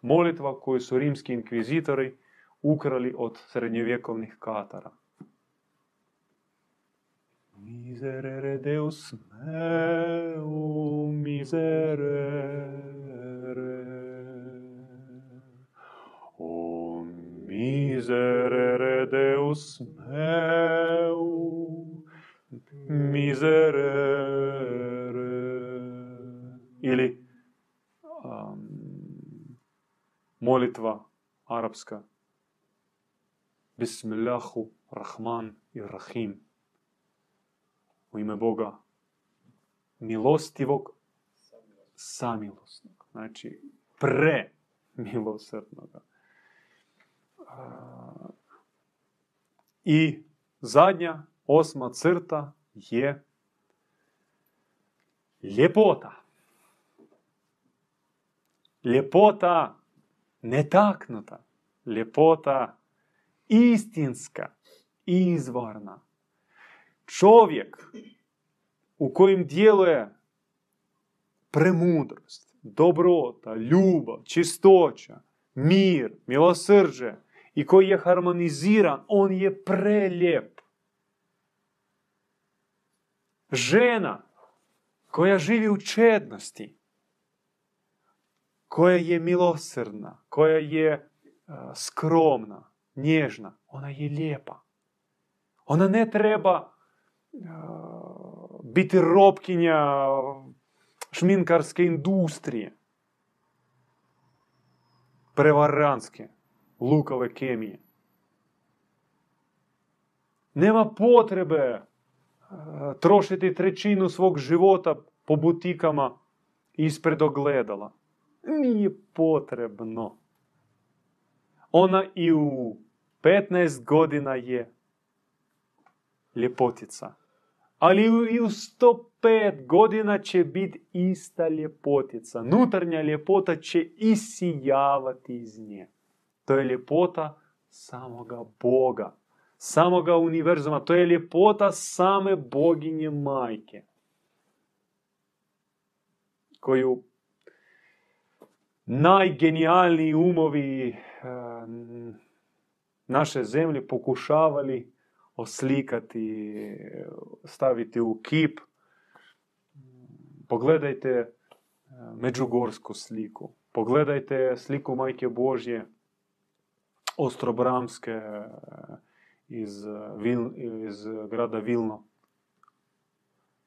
Molitva koju su rimski inkvizitori ukrali od srednjovjekovnih katara. Miserere deus meum miserere. O miserere deus meum miserere ili um, molitva arapska Bismillahu Rahman i Rahim u ime Boga milostivog samilosnog. Znači, pre milosrdnoga. I zadnja, osma crta je ljepota ljepota netaknuta, ljepota istinska, izvorna. Čovjek u kojem djeluje premudrost, dobrota, ljubav, čistoća, mir, milosrđe i koji je harmoniziran, on je preljep. Žena koja živi u čednosti, koja je milosrdna, koja je e, skromna, nježna, ona je lijepa. Ona ne treba e, biti robkinja šminkarske industrije, prevaranske, lukave kemije. Nema potrebe e, trošiti trećinu svog života Nije potrebno. Ona i u 15 godina je ljepotica. Ali i u 105 godina će biti ista ljepotica. Nutarnja ljepota će isijavati iz nje. To je ljepota samoga Boga, samoga univerzuma. To je ljepota same boginje majke. Koju najgenijalniji umovi eh, naše zemlje pokušavali oslikati, staviti u kip. Pogledajte eh, međugorsku sliku. Pogledajte sliku Majke Božje Ostrobramske eh, iz, iz grada Vilno,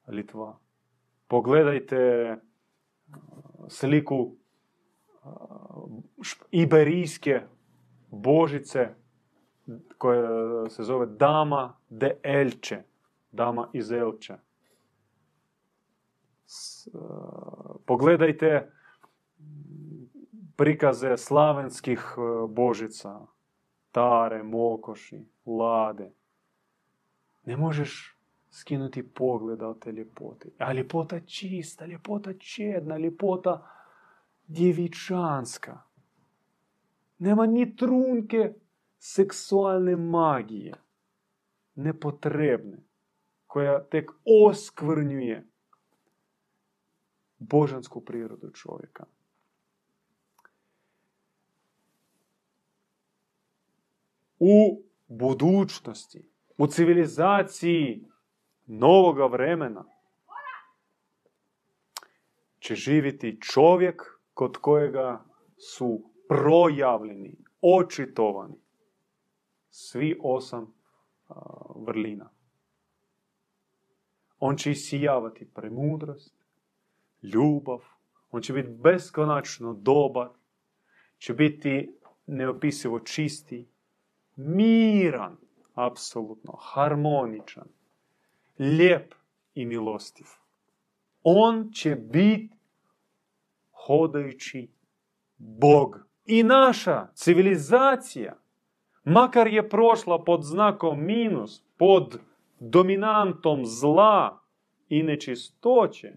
Litva. Pogledajte sliku iberijske božice koja se zove Dama de Elče. Dama iz Elče. Pogledajte prikaze slavenskih božica. Tare, Mokoši, Lade. Ne možeš skinuti pogleda od te ljepote. A ljepota čista, ljepota čedna, ljepota djevičanska. Nema ni trunke seksualne magije, nepotrebne, koja tek oskvrnjuje božansku prirodu čovjeka. U budućnosti, u civilizaciji novoga vremena će živjeti čovjek kod kojega su projavljeni, očitovani svi osam vrlina. On će isijavati premudrost, ljubav, on će biti beskonačno dobar, će biti neopisivo čisti, miran, apsolutno, harmoničan, lijep i milostiv. On će biti hodajući Bog. I naša civilizacija, makar je prošla pod znakom minus, pod dominantom zla i nečistoće,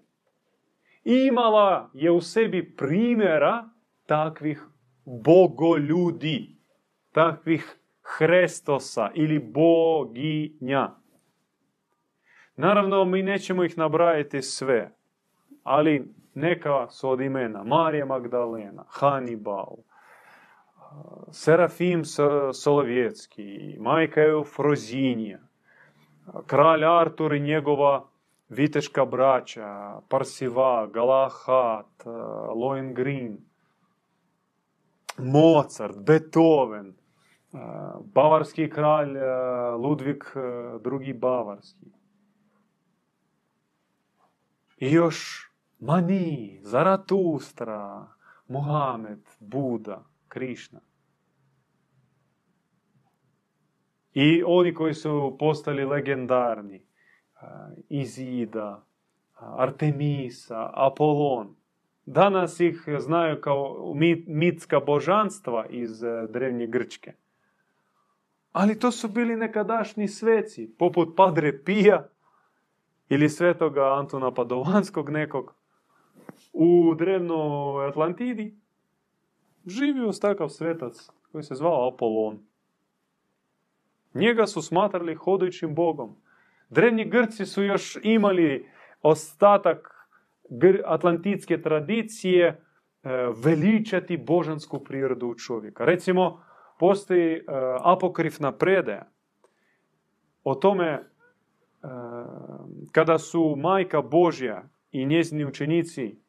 imala je u sebi primjera takvih bogoljudi, takvih Hrestosa ili boginja. Naravno, mi nećemo ih nabrajati sve, ali neka su od imena Marija Magdalena, Hannibal, Serafim Solovjetski, majka Eufrozinija, kralj Artur i njegova viteška braća, Parsiva, Galahad, Lohengrin, Mozart, Beethoven, bavarski kralj Ludvig II. Bavarski. Još Mani, Zaratustra, Mohamed, Buda, Krišna. I oni koji su postali legendarni, Izida, Artemisa, Apolon. Danas ih znaju kao mitska božanstva iz drevnje Grčke. Ali to su bili nekadašnji sveci, poput Padre Pija ili svetoga Antona Padovanskog nekog. U drevnoj Atlantidi živio takav svetac koji se zvao Apolon. Njega su smatrali hodajućim bogom. Drevni Grci su još imali ostatak atlantitske tradicije e, veličati božansku prirodu čovjeka. Recimo, postoji e, apokrifna predaja o tome e, kada su majka Božja i njezini učenici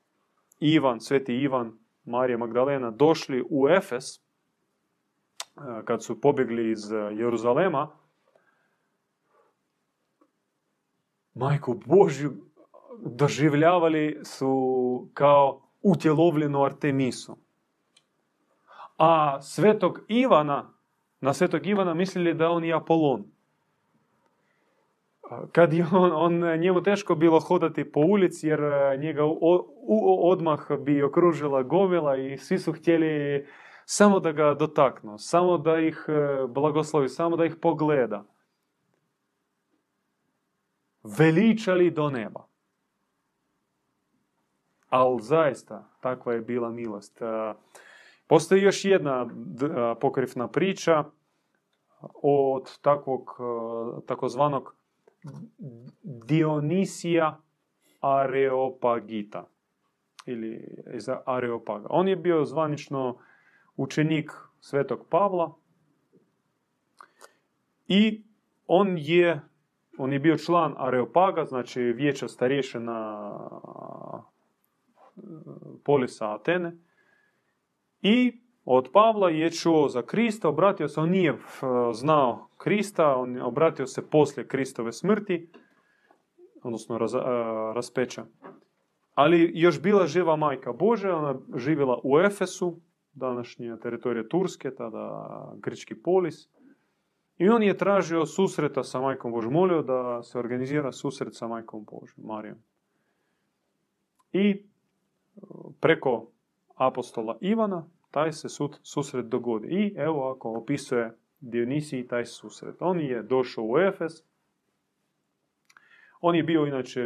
Ivan, sveti Ivan, Marija Magdalena došli u Efes, kad su pobjegli iz Jeruzalema, majku Božju doživljavali su kao utjelovljenu Artemisu. A svetog Ivana, na svetog Ivana mislili da on je Apolon. Kad je on, on, njemu teško bilo hodati po ulici jer njega odmah bi okružila govila i svi su htjeli samo da ga dotaknu, samo da ih e, blagoslovi, samo da ih pogleda veličali do neba. Ali zaista, takva je bila milost. E, postoji još jedna e, pokrivna priča od takvog e, takozvanog Dionisija Areopagita ili iz Areopaga. On je bio zvanično učenik Svetog Pavla i on je on je bio član Areopaga, znači vijeća starješina polisa Atene. I od Pavla je čuo za Krista, obratio se, on nije znao Krista, on obratio se poslije Kristove smrti, odnosno raz, raspeća. Ali još bila živa majka Bože, ona živjela u Efesu, današnje teritorije Turske, tada grčki polis. I on je tražio susreta sa majkom Božom, molio da se organizira susret sa majkom Božom, Marijom. I preko apostola Ivana taj se susret dogodi. I evo ako opisuje Dionisiji taj susret. On je došao u Efes On je bio inače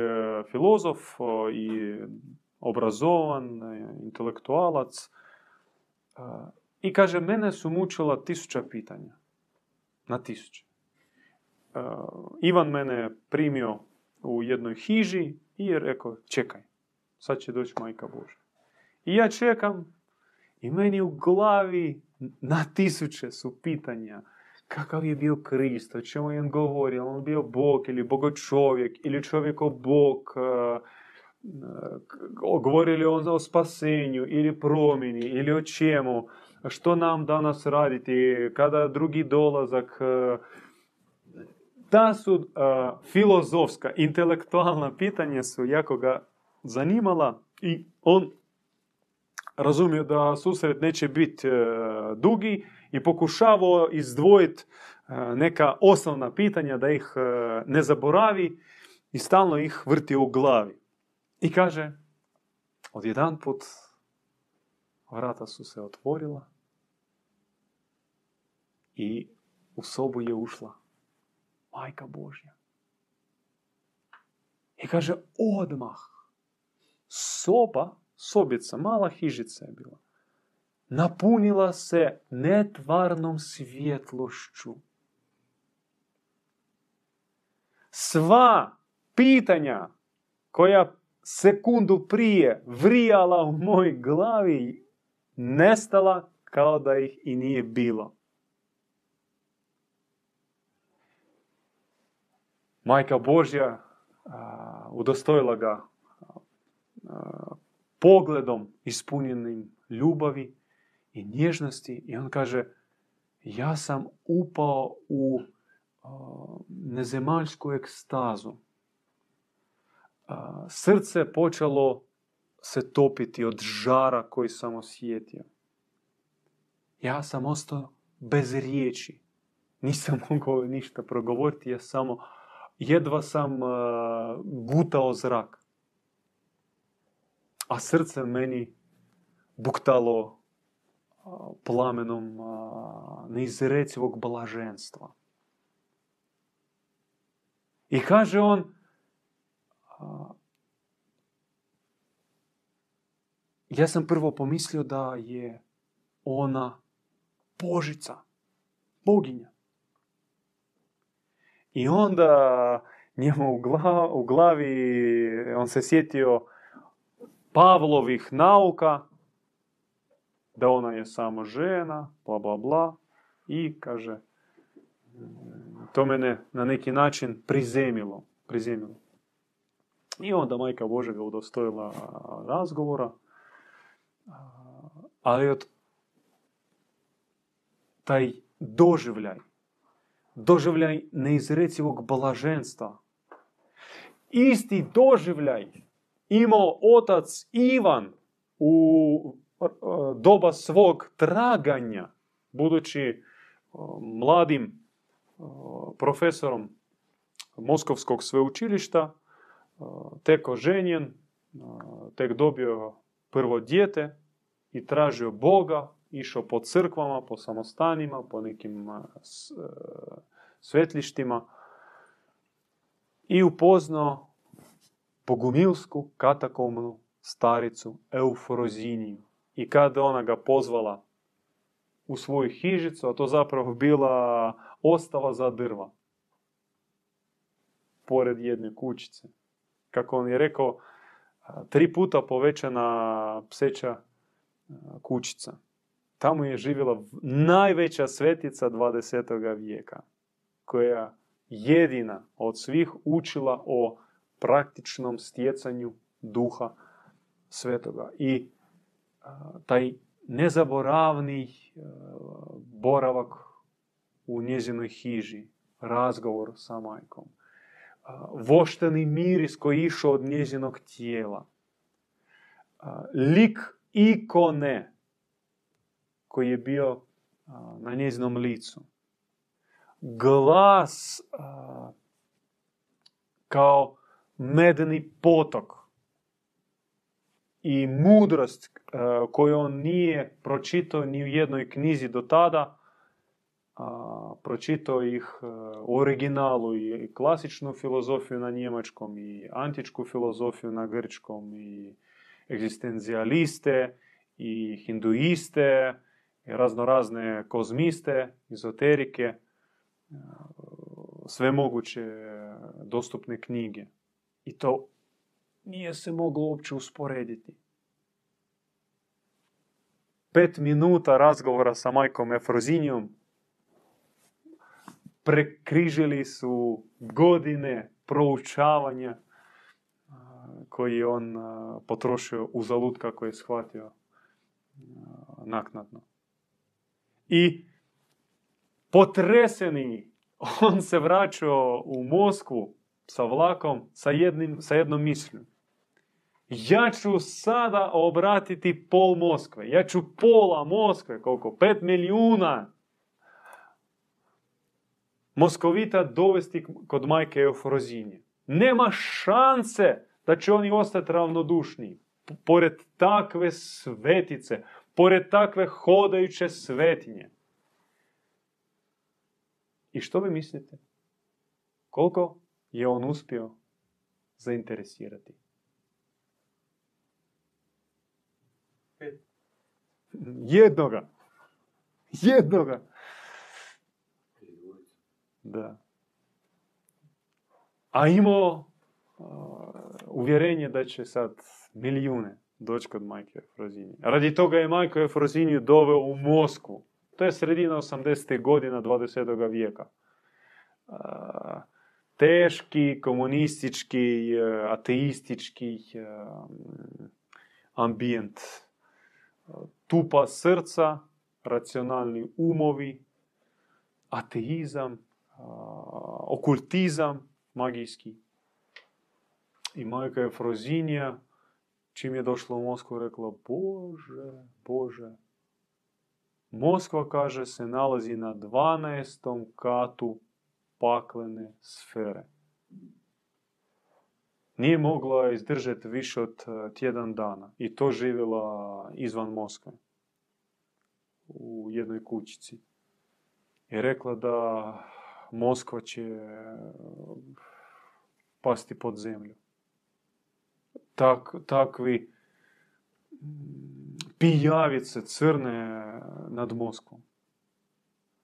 filozof i obrazovan, intelektualac. I kaže, mene su mučila tisuća pitanja. Na tisuće. Ivan mene primio u jednoj hiži i je rekao, čekaj, sad će doći majka Božja. I ja čekam i meni u glavi na tisuće su pitanja. Kakav je bio Krist, o čemu je on govorio, on bio Bog ili čovjek ili čovjeko Bog, govorili on o spasenju ili promjeni ili o čemu, što nam danas raditi, kada drugi dolazak, ta su filozofska, intelektualna pitanja su jako ga zanimala i on razumio da susret neće biti e, dugi i pokušavao izdvojiti e, neka osnovna pitanja da ih e, ne zaboravi i stalno ih vrti u glavi. I kaže, jedan put vrata su se otvorila i u sobu je ušla majka Božja. I kaže, odmah soba sobica, mala hižica je bila, napunila se netvarnom svjetlošću. Sva pitanja koja sekundu prije vrijala u moj glavi nestala kao da ih i nije bilo. Majka Božja udostojila ga pogledom ispunjenim ljubavi i nježnosti i on kaže ja sam upao u nezemaljsku ekstazu. Srce počelo se topiti od žara koji sam osjetio. Ja sam ostao bez riječi. Nisam mogao ništa progovoriti, ja samo jedva sam gutao zrak a srce meni buktalo plamenom neizrecivog blaženstva. I kaže on, ja sam prvo pomislio da je ona Božica, boginja. I onda njemu u glavi, on se sjetio Pavlovih nauka, da ona je samo žena, bla bla bla, i kaže, to mene na neki način prizemilo. prizemilo. I onda majka Bože ga udostojila razgovora, ali od taj doživljaj, doživljaj neizrecivog blaženstva, isti doživljaj imao otac Ivan u e, doba svog traganja, budući e, mladim e, profesorom Moskovskog sveučilišta, tek oženjen, tek dobio prvo dijete i tražio Boga, išao po crkvama, po samostanima, po nekim svetlištima i upoznao bogumilsku katakomnu staricu Euforoziniju. I kada ona ga pozvala u svoju hižicu, a to zapravo bila ostava za drva. Pored jedne kućice. Kako on je rekao, tri puta povećana pseća kućica. Tamo je živjela najveća svetica 20. vijeka, koja jedina od svih učila o praktičnom stjecanju duha svetoga. I taj nezaboravni boravak u njezinoj hiži, razgovor sa majkom, vošteni miris koji išao od njezinog tijela, lik ikone koji je bio na njezinom licu, glas kao medeni potok i mudrost e, koju on nije pročitao ni u jednoj knjizi do tada, a, pročitao ih e, u originalu i klasičnu filozofiju na njemačkom i antičku filozofiju na grčkom i egzistenzijaliste i hinduiste i raznorazne kozmiste, izoterike, e, sve moguće dostupne knjige. I to nije se moglo uopće usporediti. Pet minuta razgovora sa majkom Efrozinijom prekrižili su godine proučavanja koji je on potrošio u zalut kako je shvatio naknadno. I potreseni on se vraćao u Moskvu sa vlakom sa, jednim, sa jednom mišljom. Ja ću sada obratiti pol Moskve. Ja ću pola Moskve, koliko? Pet milijuna Moskovita dovesti kod majke Eufrozinje. Nema šanse da će oni ostati ravnodušni. Pored takve svetice, pored takve hodajuće svetinje. I što vi mislite? Koliko je on uspio zainteresirati? Jednoga. Jednoga. Da. A imao uvjerenje da će sad milijune doći kod majke Efrozinije. Radi toga je majko Efroziniju doveo u Moskvu. To je sredina 80. godina 20. vijeka. Teški, komunistički, e, ateistički e, ambijent. Tupa srca, racionalni umovi, ateizam, okultizam magijski. I majka Efrozinija, čim je došla u Moskvu, rekla, Bože, Bože, Moskva, kaže, se nalazi na 12. katu paklene sfere. Nije mogla izdržati više od e, tjedan dana. I to živjela izvan Moskve. U jednoj kućici. I rekla da Moskva će e, pasti pod zemlju. Tak, takvi pijavice crne nad Moskvom.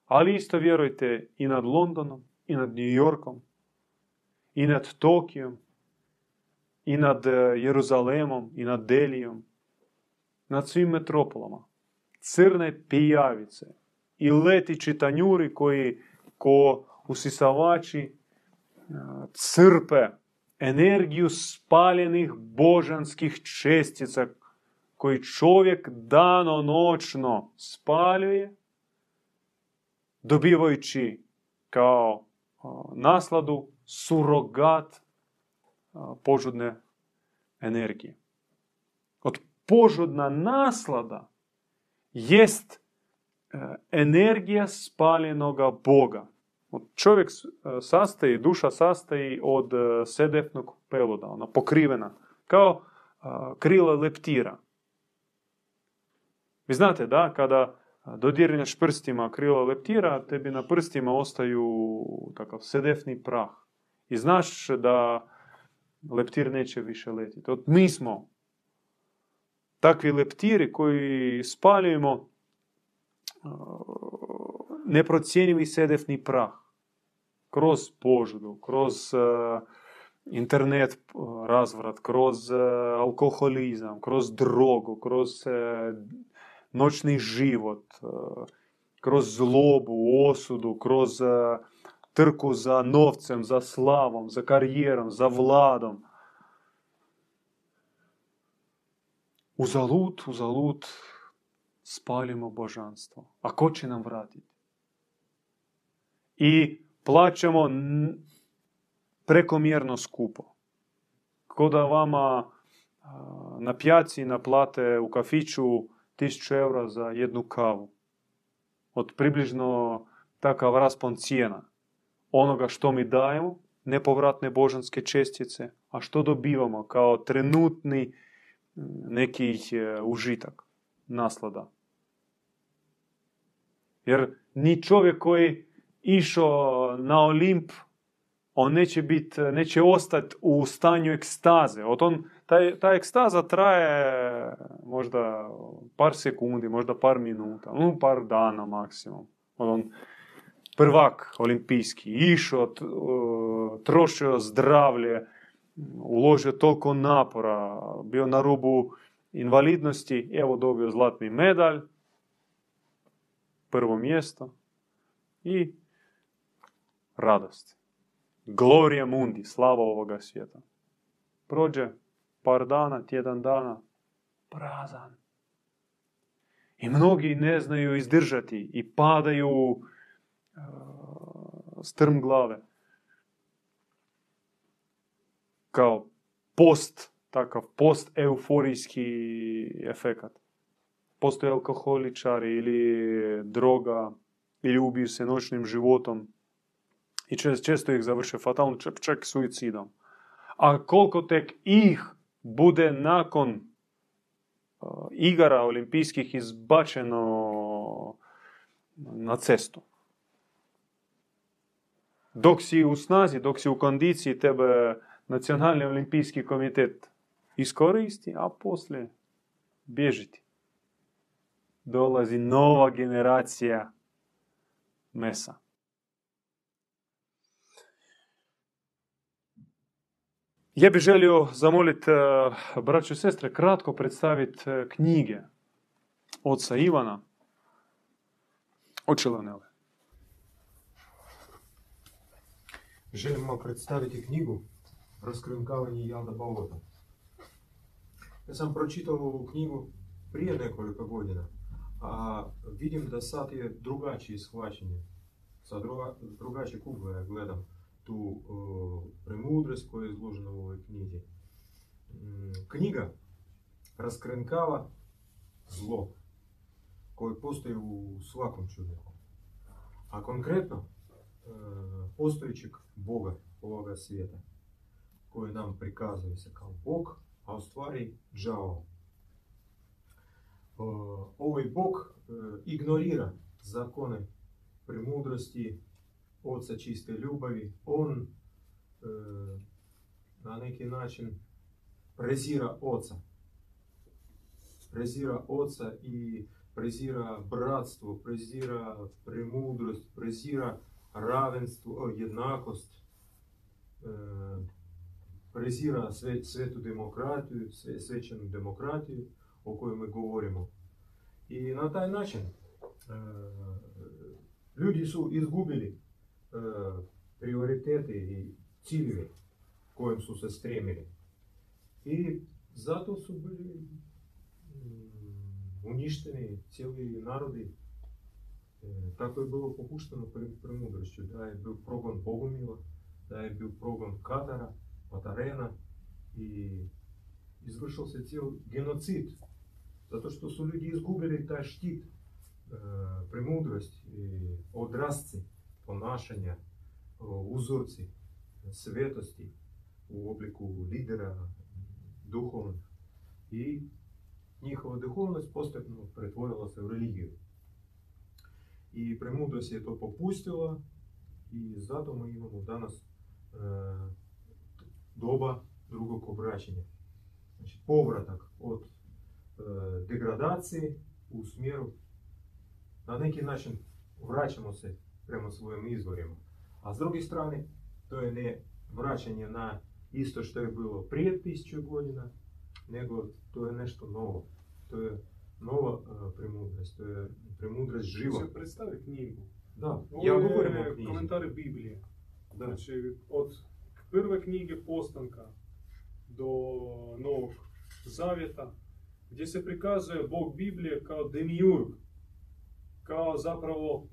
Ali isto vjerujte i nad Londonom, i nad New Yorkom, i nad Tokijom, i nad e, Jeruzalemom, i nad Delijom, nad svim metropolama. Crne pijavice i letići tanjuri koji ko usisavači e, crpe energiju spaljenih božanskih čestica koji čovjek dano-noćno spaljuje, dobivajući kao nasladu surogat požudne energije. Od požudna naslada jest e, energija spaljenoga Boga. Čovjek e, sastaji, duša sastaji od e, sedefnog peluda, ona pokrivena, kao krila leptira. Vi znate, da, kada dodirneš prstima krila leptira, tebi na prstima ostaju takav sedefni prah. I znaš da leptir neće više letiti. Od mi smo takvi leptiri koji spaljujemo neprocjenjivi sedefni prah kroz požudu, kroz internet razvrat, kroz alkoholizam, kroz drogu, kroz noćni život, kroz zlobu, osudu, kroz trku za novcem, za slavom, za karijerom, za vladom. Uzalud, uzalud spalimo božanstvo. A ko će nam vratiti? I plaćamo prekomjerno skupo. Ko da vama na pjaci naplate u kafiću 1000 eura za jednu kavu. Od približno takav raspon cijena onoga što mi dajemo, nepovratne božanske čestice, a što dobivamo kao trenutni neki e, užitak, naslada. Jer ni čovjek koji išao na Olimp, on neće, bit, neće ostati u stanju ekstaze. Od on, taj, ta ekstaza traje možda par sekundi, možda par minuta, no, par dana maksimum. On, prvak olimpijski, išao, trošio zdravlje, uložio toliko napora, bio na rubu invalidnosti, evo dobio zlatni medalj, prvo mjesto i radost. Gloria mundi, slava ovoga svijeta. Prođe par dana, tjedan dana, prazan. I mnogi ne znaju izdržati i padaju uh, strm glave. Kao post, takav post-euforijski efekat. Postoje alkoholičari ili droga, ili ubiju se noćnim životom. I često ih završe fatalno, čak, čak suicidom. A koliko tek ih bude nakon igara olimpijskih izbačeno na cestu. Dok si u snazi, dok si u kondiciji, tebe Nacionalni olimpijski komitet iskoristi, a poslije bježiti. Dolazi nova generacija mesa. Ja bih želio zamoliti uh, braću i sestre kratko predstaviti uh, knjige oca Ivana Očelanele. Želimo predstaviti knjigu Raskrinkavanje Jalda Balota. Ja sam pročitao ovu knjigu prije nekoliko godina, a vidim da sad je drugačije shvaćanje. Sa druga, drugačije kugle gledam tu uh, premudrost koja je izložena u ovoj knjizi. Mm, knjiga raskrenkava zlo koje postoji u svakom čovjeku. A konkretno uh, postojećeg Boga ovoga svijeta koji nam prikazuje se kao Bog, a u stvari džavo. Ovaj Bog ignorira zakone premudrosti, Oca čiste ljubavi. On na neki način prezira Oca. Prezira Oca i prezira bratstvo, prezira premudrost, prezira ravenstvo, jednakost prezira sve, svetu demokratiju, sve, svećanu demokratiju o kojoj mi govorimo. I na taj način e, ljudi su izgubili e, prioritete i ciljeve kojim su se stremili. I zato su bili mm, uništeni cijeli narodi. E, tako je bilo popušteno premudrošću, da je bio progon Bogomila, da je bio progon Katara, od arena i izvršio se cijel genocid. Zato što su ljudi izgubili taj štit, e, premudrost i odrasci ponašanja, uzorci svetosti u obliku lidera duhovnih. I njihova duhovnost postepno pretvorila se u religiju. I premudrost je to popustila i zato mi imamo danas e, doba drugog obraćanja. Znači povratak od e, prema svojim izvorima. A s druge strane, to je ne vraćanje na isto što je bilo prije tisuću godina, nego to je nešto novo. To je nova uh, premudrost, to je premudrost živa. Se predstavi knjigu. Da, Ovo ja govorim o knjizi. komentari Biblije. Da. Znači, od prve knjige postanka do Novog Zavjeta, gdje se prikazuje Bog Biblije kao demiurg, kao zapravo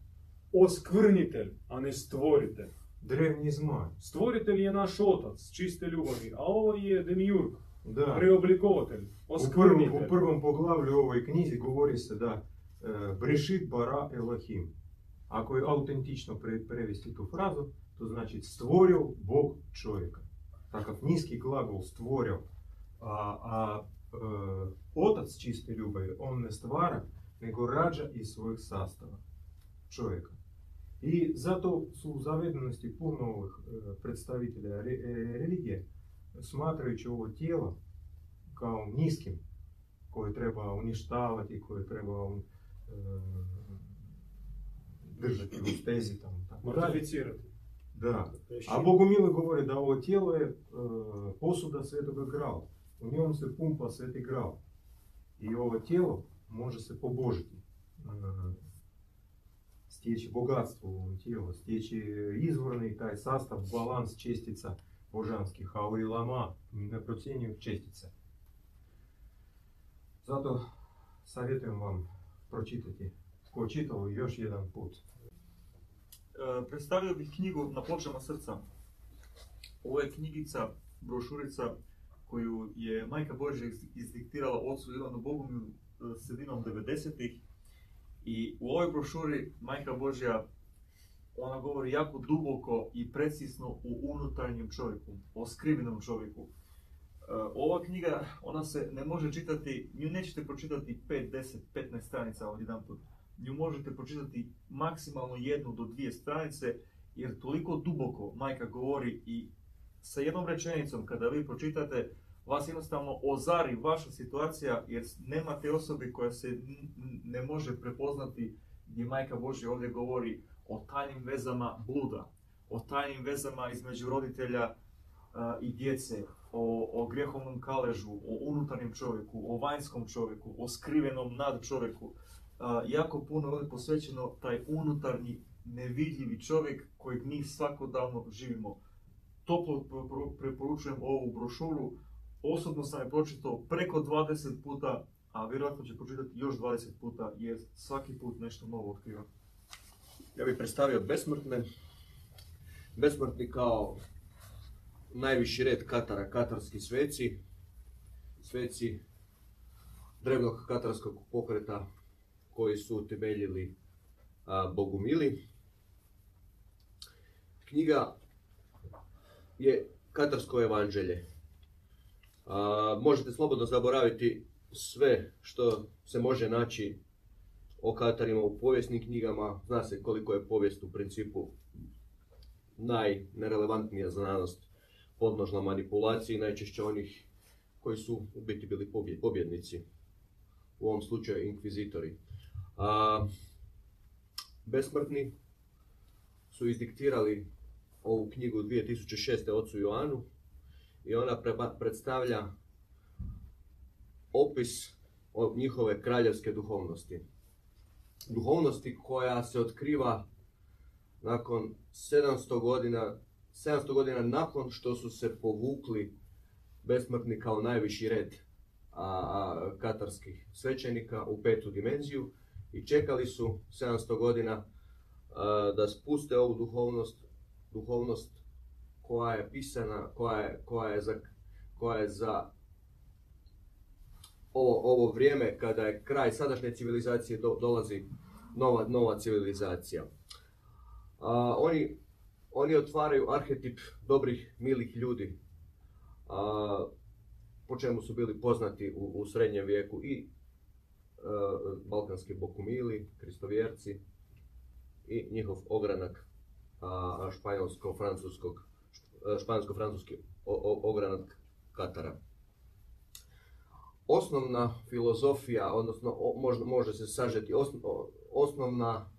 oskvrnitelj, a ne stvoritelj. Drevni zmaj. Stvoritelj je naš otac, čiste ljubavi, a ovo je demiurg, Da. preoblikovatelj, U prvom, oskvrnitelj. u prvom poglavlju ovoj knjizi govori se da e, Brešit bara Elohim. Ako je autentično pre, prevesti tu frazu, to znači stvorio Bog čovjeka. Takav niski glagol stvorio. A, a e, otac čiste ljubavi, on ne stvara, nego rađa iz svojeg sastava. čovjeka. I zato su u zavedenosti puno ovih e, predstavitelja re- e, religije, smatrajući ovo tijelo kao niskim, koje treba uništavati, koje treba um, e, držati u stezi tamo. Tako dalje. Mortificirati. Da. Pešći. A Bogomili govore da ovo tijelo je e, posuda svetoga grala. U njom se pumpa sveti gral. I ovo tijelo može se pobožiti. Stječi bogatstvo u ovom tijelu, stječi izvorni taj sastav, balans čestica božanskih, aurilama, neprocjenjivih čestica. Zato savjetujem vam pročitati. Ko čitao još jedan put. Predstavio bih knjigu Na pločama srca. Ovo je knjigica, brošurica koju je Majka Božja iz- izdiktirala ocu Ivanu Bogumilu sredinom 90-ih. I u ovoj brošuri Majka Božja ona govori jako duboko i precizno u unutarnjem čovjeku, o skrivenom čovjeku. E, Ova knjiga, ona se ne može čitati, nju nećete pročitati 5, 10, 15 stranica odjedanput nju možete pročitati maksimalno jednu do dvije stranice, jer toliko duboko majka govori i sa jednom rečenicom kada vi pročitate, vas jednostavno ozari vaša situacija, jer nemate osobe koja se ne može prepoznati gdje majka Božja ovdje govori o tajnim vezama bluda, o tajnim vezama između roditelja a, i djece, o, o grijehovnom kaležu, o unutarnjem čovjeku, o vanjskom čovjeku, o skrivenom nad čovjeku jako puno je ovdje posvećeno taj unutarnji nevidljivi čovjek kojeg mi svakodavno živimo. Toplo preporučujem ovu brošuru. Osobno sam je pročitao preko 20 puta, a vjerojatno će pročitati još 20 puta jer svaki put nešto novo otkriva. Ja bih predstavio besmrtne. Besmrtni kao najviši red Katara, katarski sveci. Sveci drevnog katarskog pokreta koji su utemeljili Bogumili. Knjiga je Katarsko evanđelje. A, možete slobodno zaboraviti sve što se može naći o Katarima u povijesnim knjigama. Zna se koliko je povijest u principu najnerelevantnija znanost podložna manipulaciji, najčešće onih koji su u biti bili pobje- pobjednici, u ovom slučaju inkvizitori. A, besmrtni su izdiktirali ovu knjigu 2006. ocu Joanu i ona predstavlja opis o njihove kraljevske duhovnosti. Duhovnosti koja se otkriva nakon 700 godina, 700 godina nakon što su se povukli besmrtni kao najviši red a, a, katarskih svećenika u petu dimenziju i čekali su 700 godina a, da spuste ovu duhovnost, duhovnost koja je pisana, koja je, koja je za, koja je za ovo, ovo vrijeme kada je kraj sadašnje civilizacije do, dolazi nova, nova civilizacija. A, oni, oni otvaraju arhetip dobrih, milih ljudi, a, po čemu su bili poznati u, u srednjem vijeku i a, balkanski bokumili, kristovjerci i njihov ogranak španjolsko-francuskog španjolsko-francuski o- o- ogranak Katara osnovna filozofija, odnosno možda, može se sažeti osnovna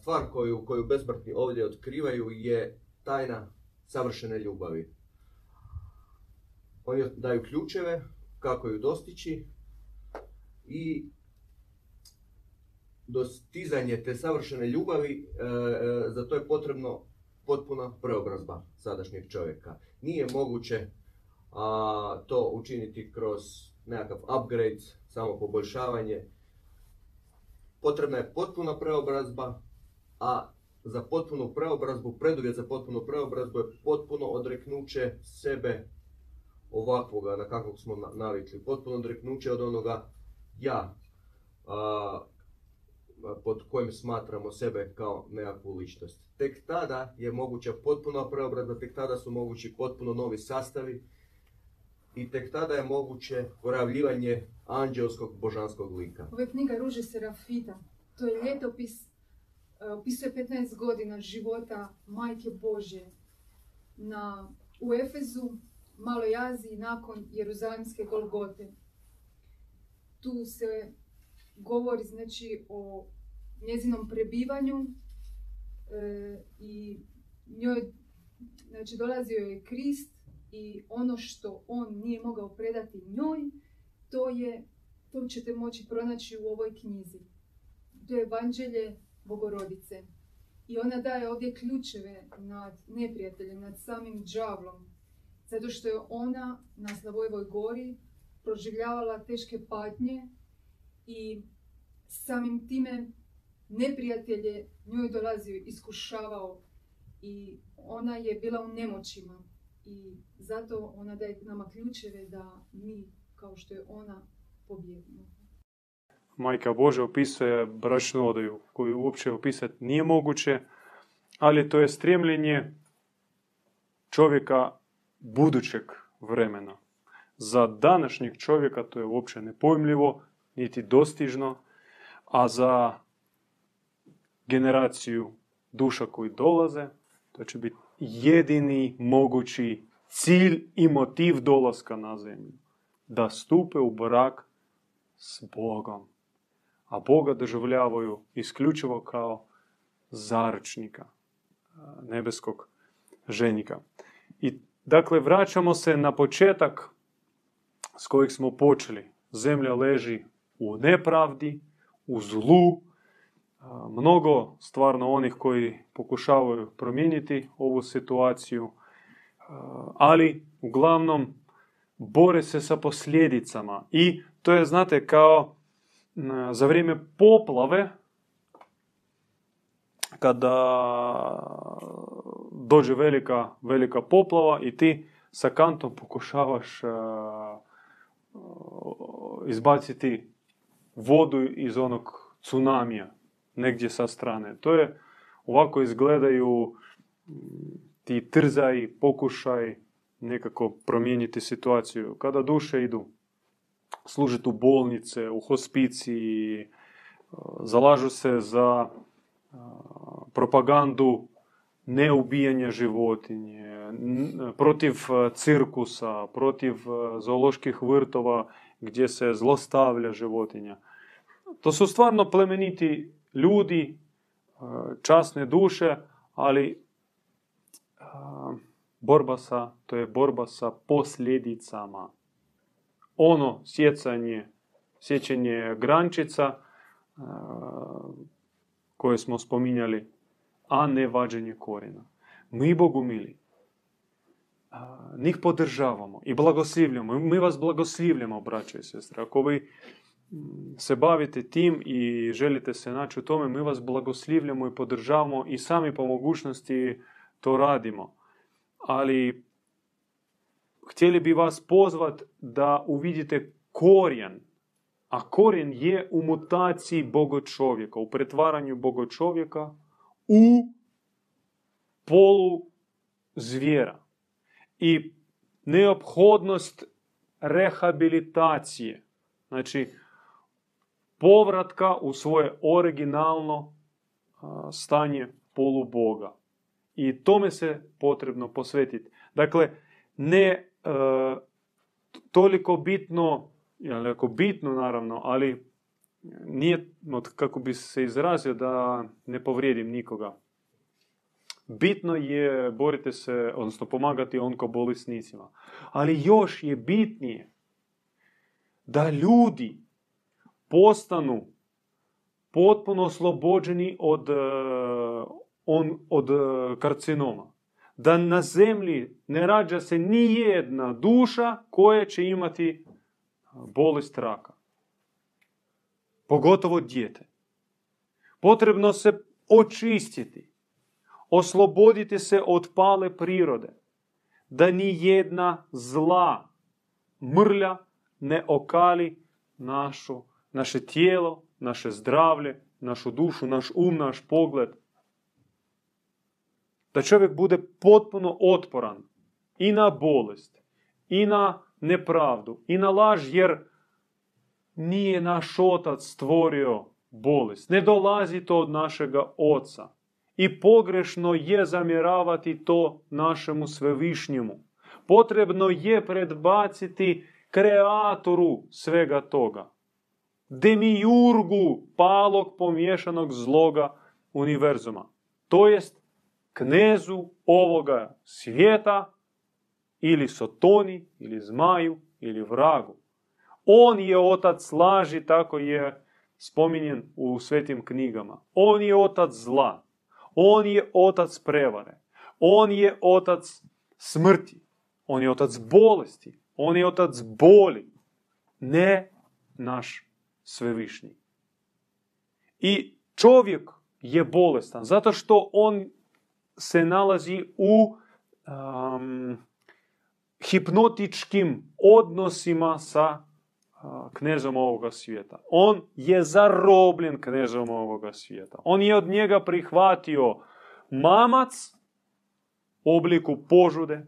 stvar koju, koju besmrtni ovdje otkrivaju je tajna savršene ljubavi. Oni daju ključeve kako ju dostići i dostizanje te savršene ljubavi, e, e, za to je potrebno potpuna preobrazba sadašnjeg čovjeka. Nije moguće a, to učiniti kroz nekakav upgrade, samo poboljšavanje. Potrebna je potpuna preobrazba, a za potpunu preobrazbu, preduvjet za potpunu preobrazbu je potpuno odreknuće sebe ovakvoga na kakvog smo na- navikli. Potpuno odreknuće od onoga ja, pod kojim smatramo sebe kao nekakvu ličnost. Tek tada je moguća potpuna preobrazba, tek tada su mogući potpuno novi sastavi, i tek tada je moguće poravljivanje anđelskog božanskog lika. Je knjiga Ruže Serafita. To je ljetopis, e, opisuje 15 godina života Majke Božje na, u Efezu, Maloj Aziji nakon Jeruzalemske Golgote. Tu se govori znači o njezinom prebivanju e, i njoj, znači dolazio je Krist i ono što on nije mogao predati njoj, to je, to ćete moći pronaći u ovoj knjizi. To je Evanđelje Bogorodice. I ona daje ovdje ključeve nad neprijateljem, nad samim đavlom. Zato što je ona na Slavojevoj gori proživljavala teške patnje i samim time neprijatelj je njoj dolazio, iskušavao i ona je bila u nemoćima. I zato ona daje nama ključeve da mi, kao što je ona, pobjedimo. Majka Božja opisuje bračnu odaju koju uopće opisati nije moguće, ali to je stremljenje čovjeka budućeg vremena. Za današnjeg čovjeka to je uopće nepojmljivo, niti dostižno, a za generaciju duša koji dolaze, to će biti jedini mogući cilj i motiv dolaska na zemlju. Da stupe u brak s Bogom. A Boga doživljavaju isključivo kao zaručnika nebeskog ženika. I dakle, vraćamo se na početak s kojeg smo počeli. Zemlja leži u nepravdi, u zlu, mnogo stvarno onih koji pokušavaju promijeniti ovu situaciju, ali uglavnom bore se sa posljedicama. I to je, znate, kao za vrijeme poplave, kada dođe velika, velika poplava i ti sa kantom pokušavaš izbaciti vodu iz onog tsunamija negdje sa strane. To je, ovako izgledaju mm, ti trzaj, pokušaj nekako promijeniti situaciju. Kada duše idu služiti u bolnice, u hospiciji, zalažu se za propagandu neubijanja životinje, protiv cirkusa, protiv zooloških vrtova gdje se zlostavlja životinja. To su stvarno plemeniti ljudi, časne duše, ali borba sa, to je borba sa posljedicama. Ono sjecanje, sjećanje grančica koje smo spominjali, a ne vađenje korijena. Mi, Bogu mili, njih podržavamo i blagoslivljamo. Mi vas blagoslivljamo, braće i sestre. Ako vi se bavite tim i želite se naći u tome, mi vas blagoslivljamo i podržavamo i sami po mogućnosti to radimo. Ali htjeli bi vas pozvat da uvidite korijen. A korijen je u mutaciji Bogo čovjeka, u pretvaranju Bogo čovjeka u polu zvijera. I neophodnost rehabilitacije. Znači, povratka u svoje originalno stanje poluboga. I tome se potrebno posvetiti. Dakle, ne e, toliko bitno, jako bitno naravno, ali nije, kako bi se izrazio, da ne povrijedim nikoga. Bitno je boriti se, odnosno pomagati onkobolisnicima. Ali još je bitnije da ljudi postanu potpuno oslobođeni od, e, on, od e, karcinoma. Da na zemlji ne rađa se ni jedna duša koja će imati bolest raka. Pogotovo dijete. Potrebno se očistiti. Osloboditi se od pale prirode. Da ni jedna zla mrlja ne okali našu naše tijelo, naše zdravlje, našu dušu, naš um, naš pogled. Da čovjek bude potpuno otporan i na bolest, i na nepravdu, i na laž, jer nije naš otac stvorio bolest. Ne dolazi to od našega oca. I pogrešno je zamjeravati to našemu svevišnjemu. Potrebno je predbaciti kreatoru svega toga. Demiurgu palog pomješanog zloga univerzuma. To jest knezu ovoga svijeta ili sotoni, ili zmaju, ili vragu. On je otac laži, tako je spominjen u svetim knjigama. On je otac zla. On je otac prevare. On je otac smrti. On je otac bolesti. On je otac boli. Ne naš svevišnji. I čovjek je bolestan zato što on se nalazi u um, hipnotičkim odnosima sa knezom ovoga svijeta. On je zarobljen knezom ovoga svijeta. On je od njega prihvatio mamac u obliku požude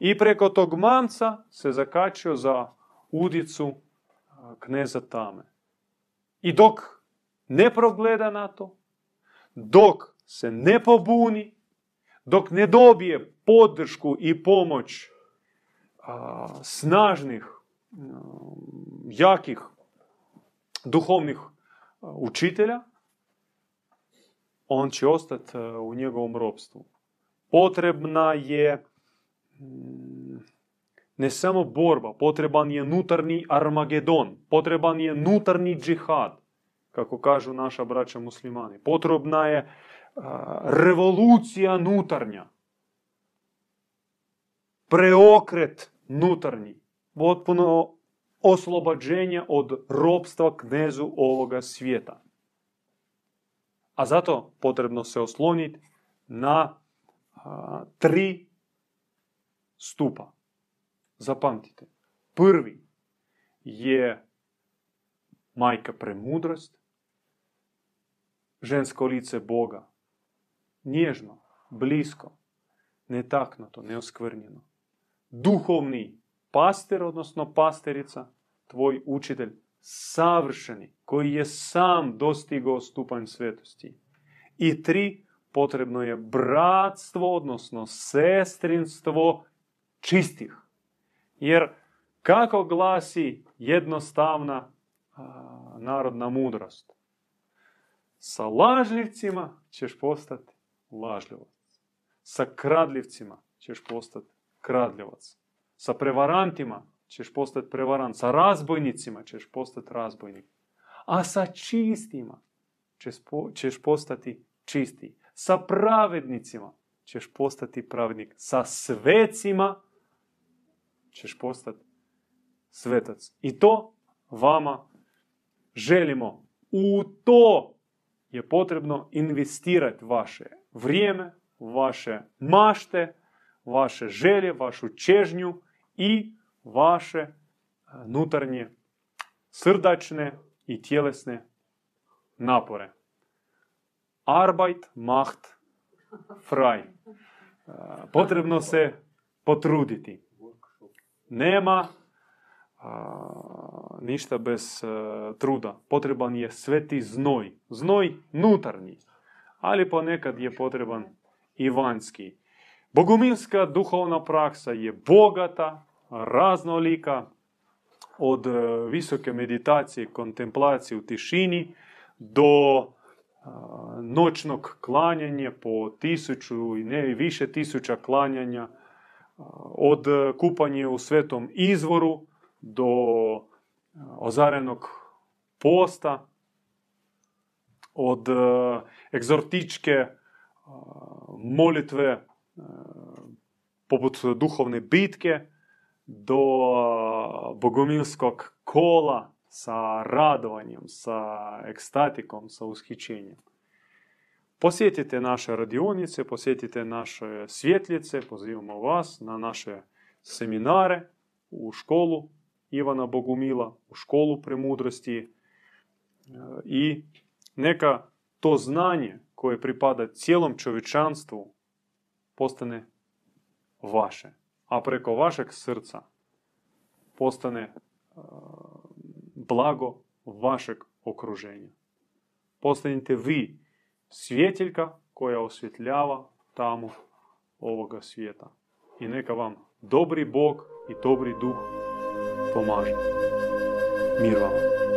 i preko tog mamca se zakačio za udicu kneza Tame. I dok ne progleda na to, dok se ne pobuni, dok ne dobije podršku i pomoć a, snažnih, jakih duhovnih učitelja, on će ostati u njegovom ropstvu. Potrebna je ne samo borba, potreban je nutarnji armagedon, potreban je nutarnji džihad, kako kažu naša braća muslimani. Potrebna je revolucija nutarnja, preokret nutarnji, potpuno oslobađenje od ropstva knezu ovoga svijeta. A zato potrebno se osloniti na a, tri stupa. Zapamtite. Prvi je majka premudrost, žensko lice Boga, nježno, blisko, netaknuto, neoskvrnjeno. Duhovni pastir, odnosno pasterica, tvoj učitelj, savršeni, koji je sam dostigao stupanj svetosti. I tri, potrebno je bratstvo, odnosno sestrinstvo čistih. Jer kako glasi jednostavna a, narodna mudrost? Sa lažljivcima ćeš postati lažljivac. Sa kradljivcima ćeš postati kradljivac. Sa prevarantima ćeš postati prevarant. Sa razbojnicima ćeš postati razbojnik. A sa čistima ćeš, po, ćeš postati čisti. Sa pravednicima ćeš postati pravednik. Sa svecima ćeš postati svetac. I to vama želimo. U to je potrebno investirati vaše vrijeme, vaše mašte, vaše želje, vašu čežnju i vaše nutarnje srdačne i tjelesne napore. Arbeit macht frei. Potrebno se potruditi. Nema a, ništa bez a, truda. Potreban je sveti znoj. Znoj nutarnji. Ali ponekad je potreban i vanjski. Bogumilska duhovna praksa je bogata, raznolika, od visoke meditacije, kontemplacije u tišini do noćnog klanjanja po tisuću i ne više tisuća klanjanja od kupanja u svetom izvoru do ozarenog posta, od egzortičke molitve poput duhovne bitke do bogomilskog kola sa radovanjem, sa ekstatikom, sa ushićenjem. Posjetite naše radionice, posjetite naše svjetljice, pozivamo vas na naše seminare u školu Ivana Bogumila, u školu premudrosti i neka to znanje koje pripada cijelom čovječanstvu postane vaše, a preko vašeg srca postane blago vašeg okruženja. Postanite vi svjetiljka koja osvjetljava tamo ovoga svijeta. I neka vam dobri Bog i dobri duh pomaže. Mir vam.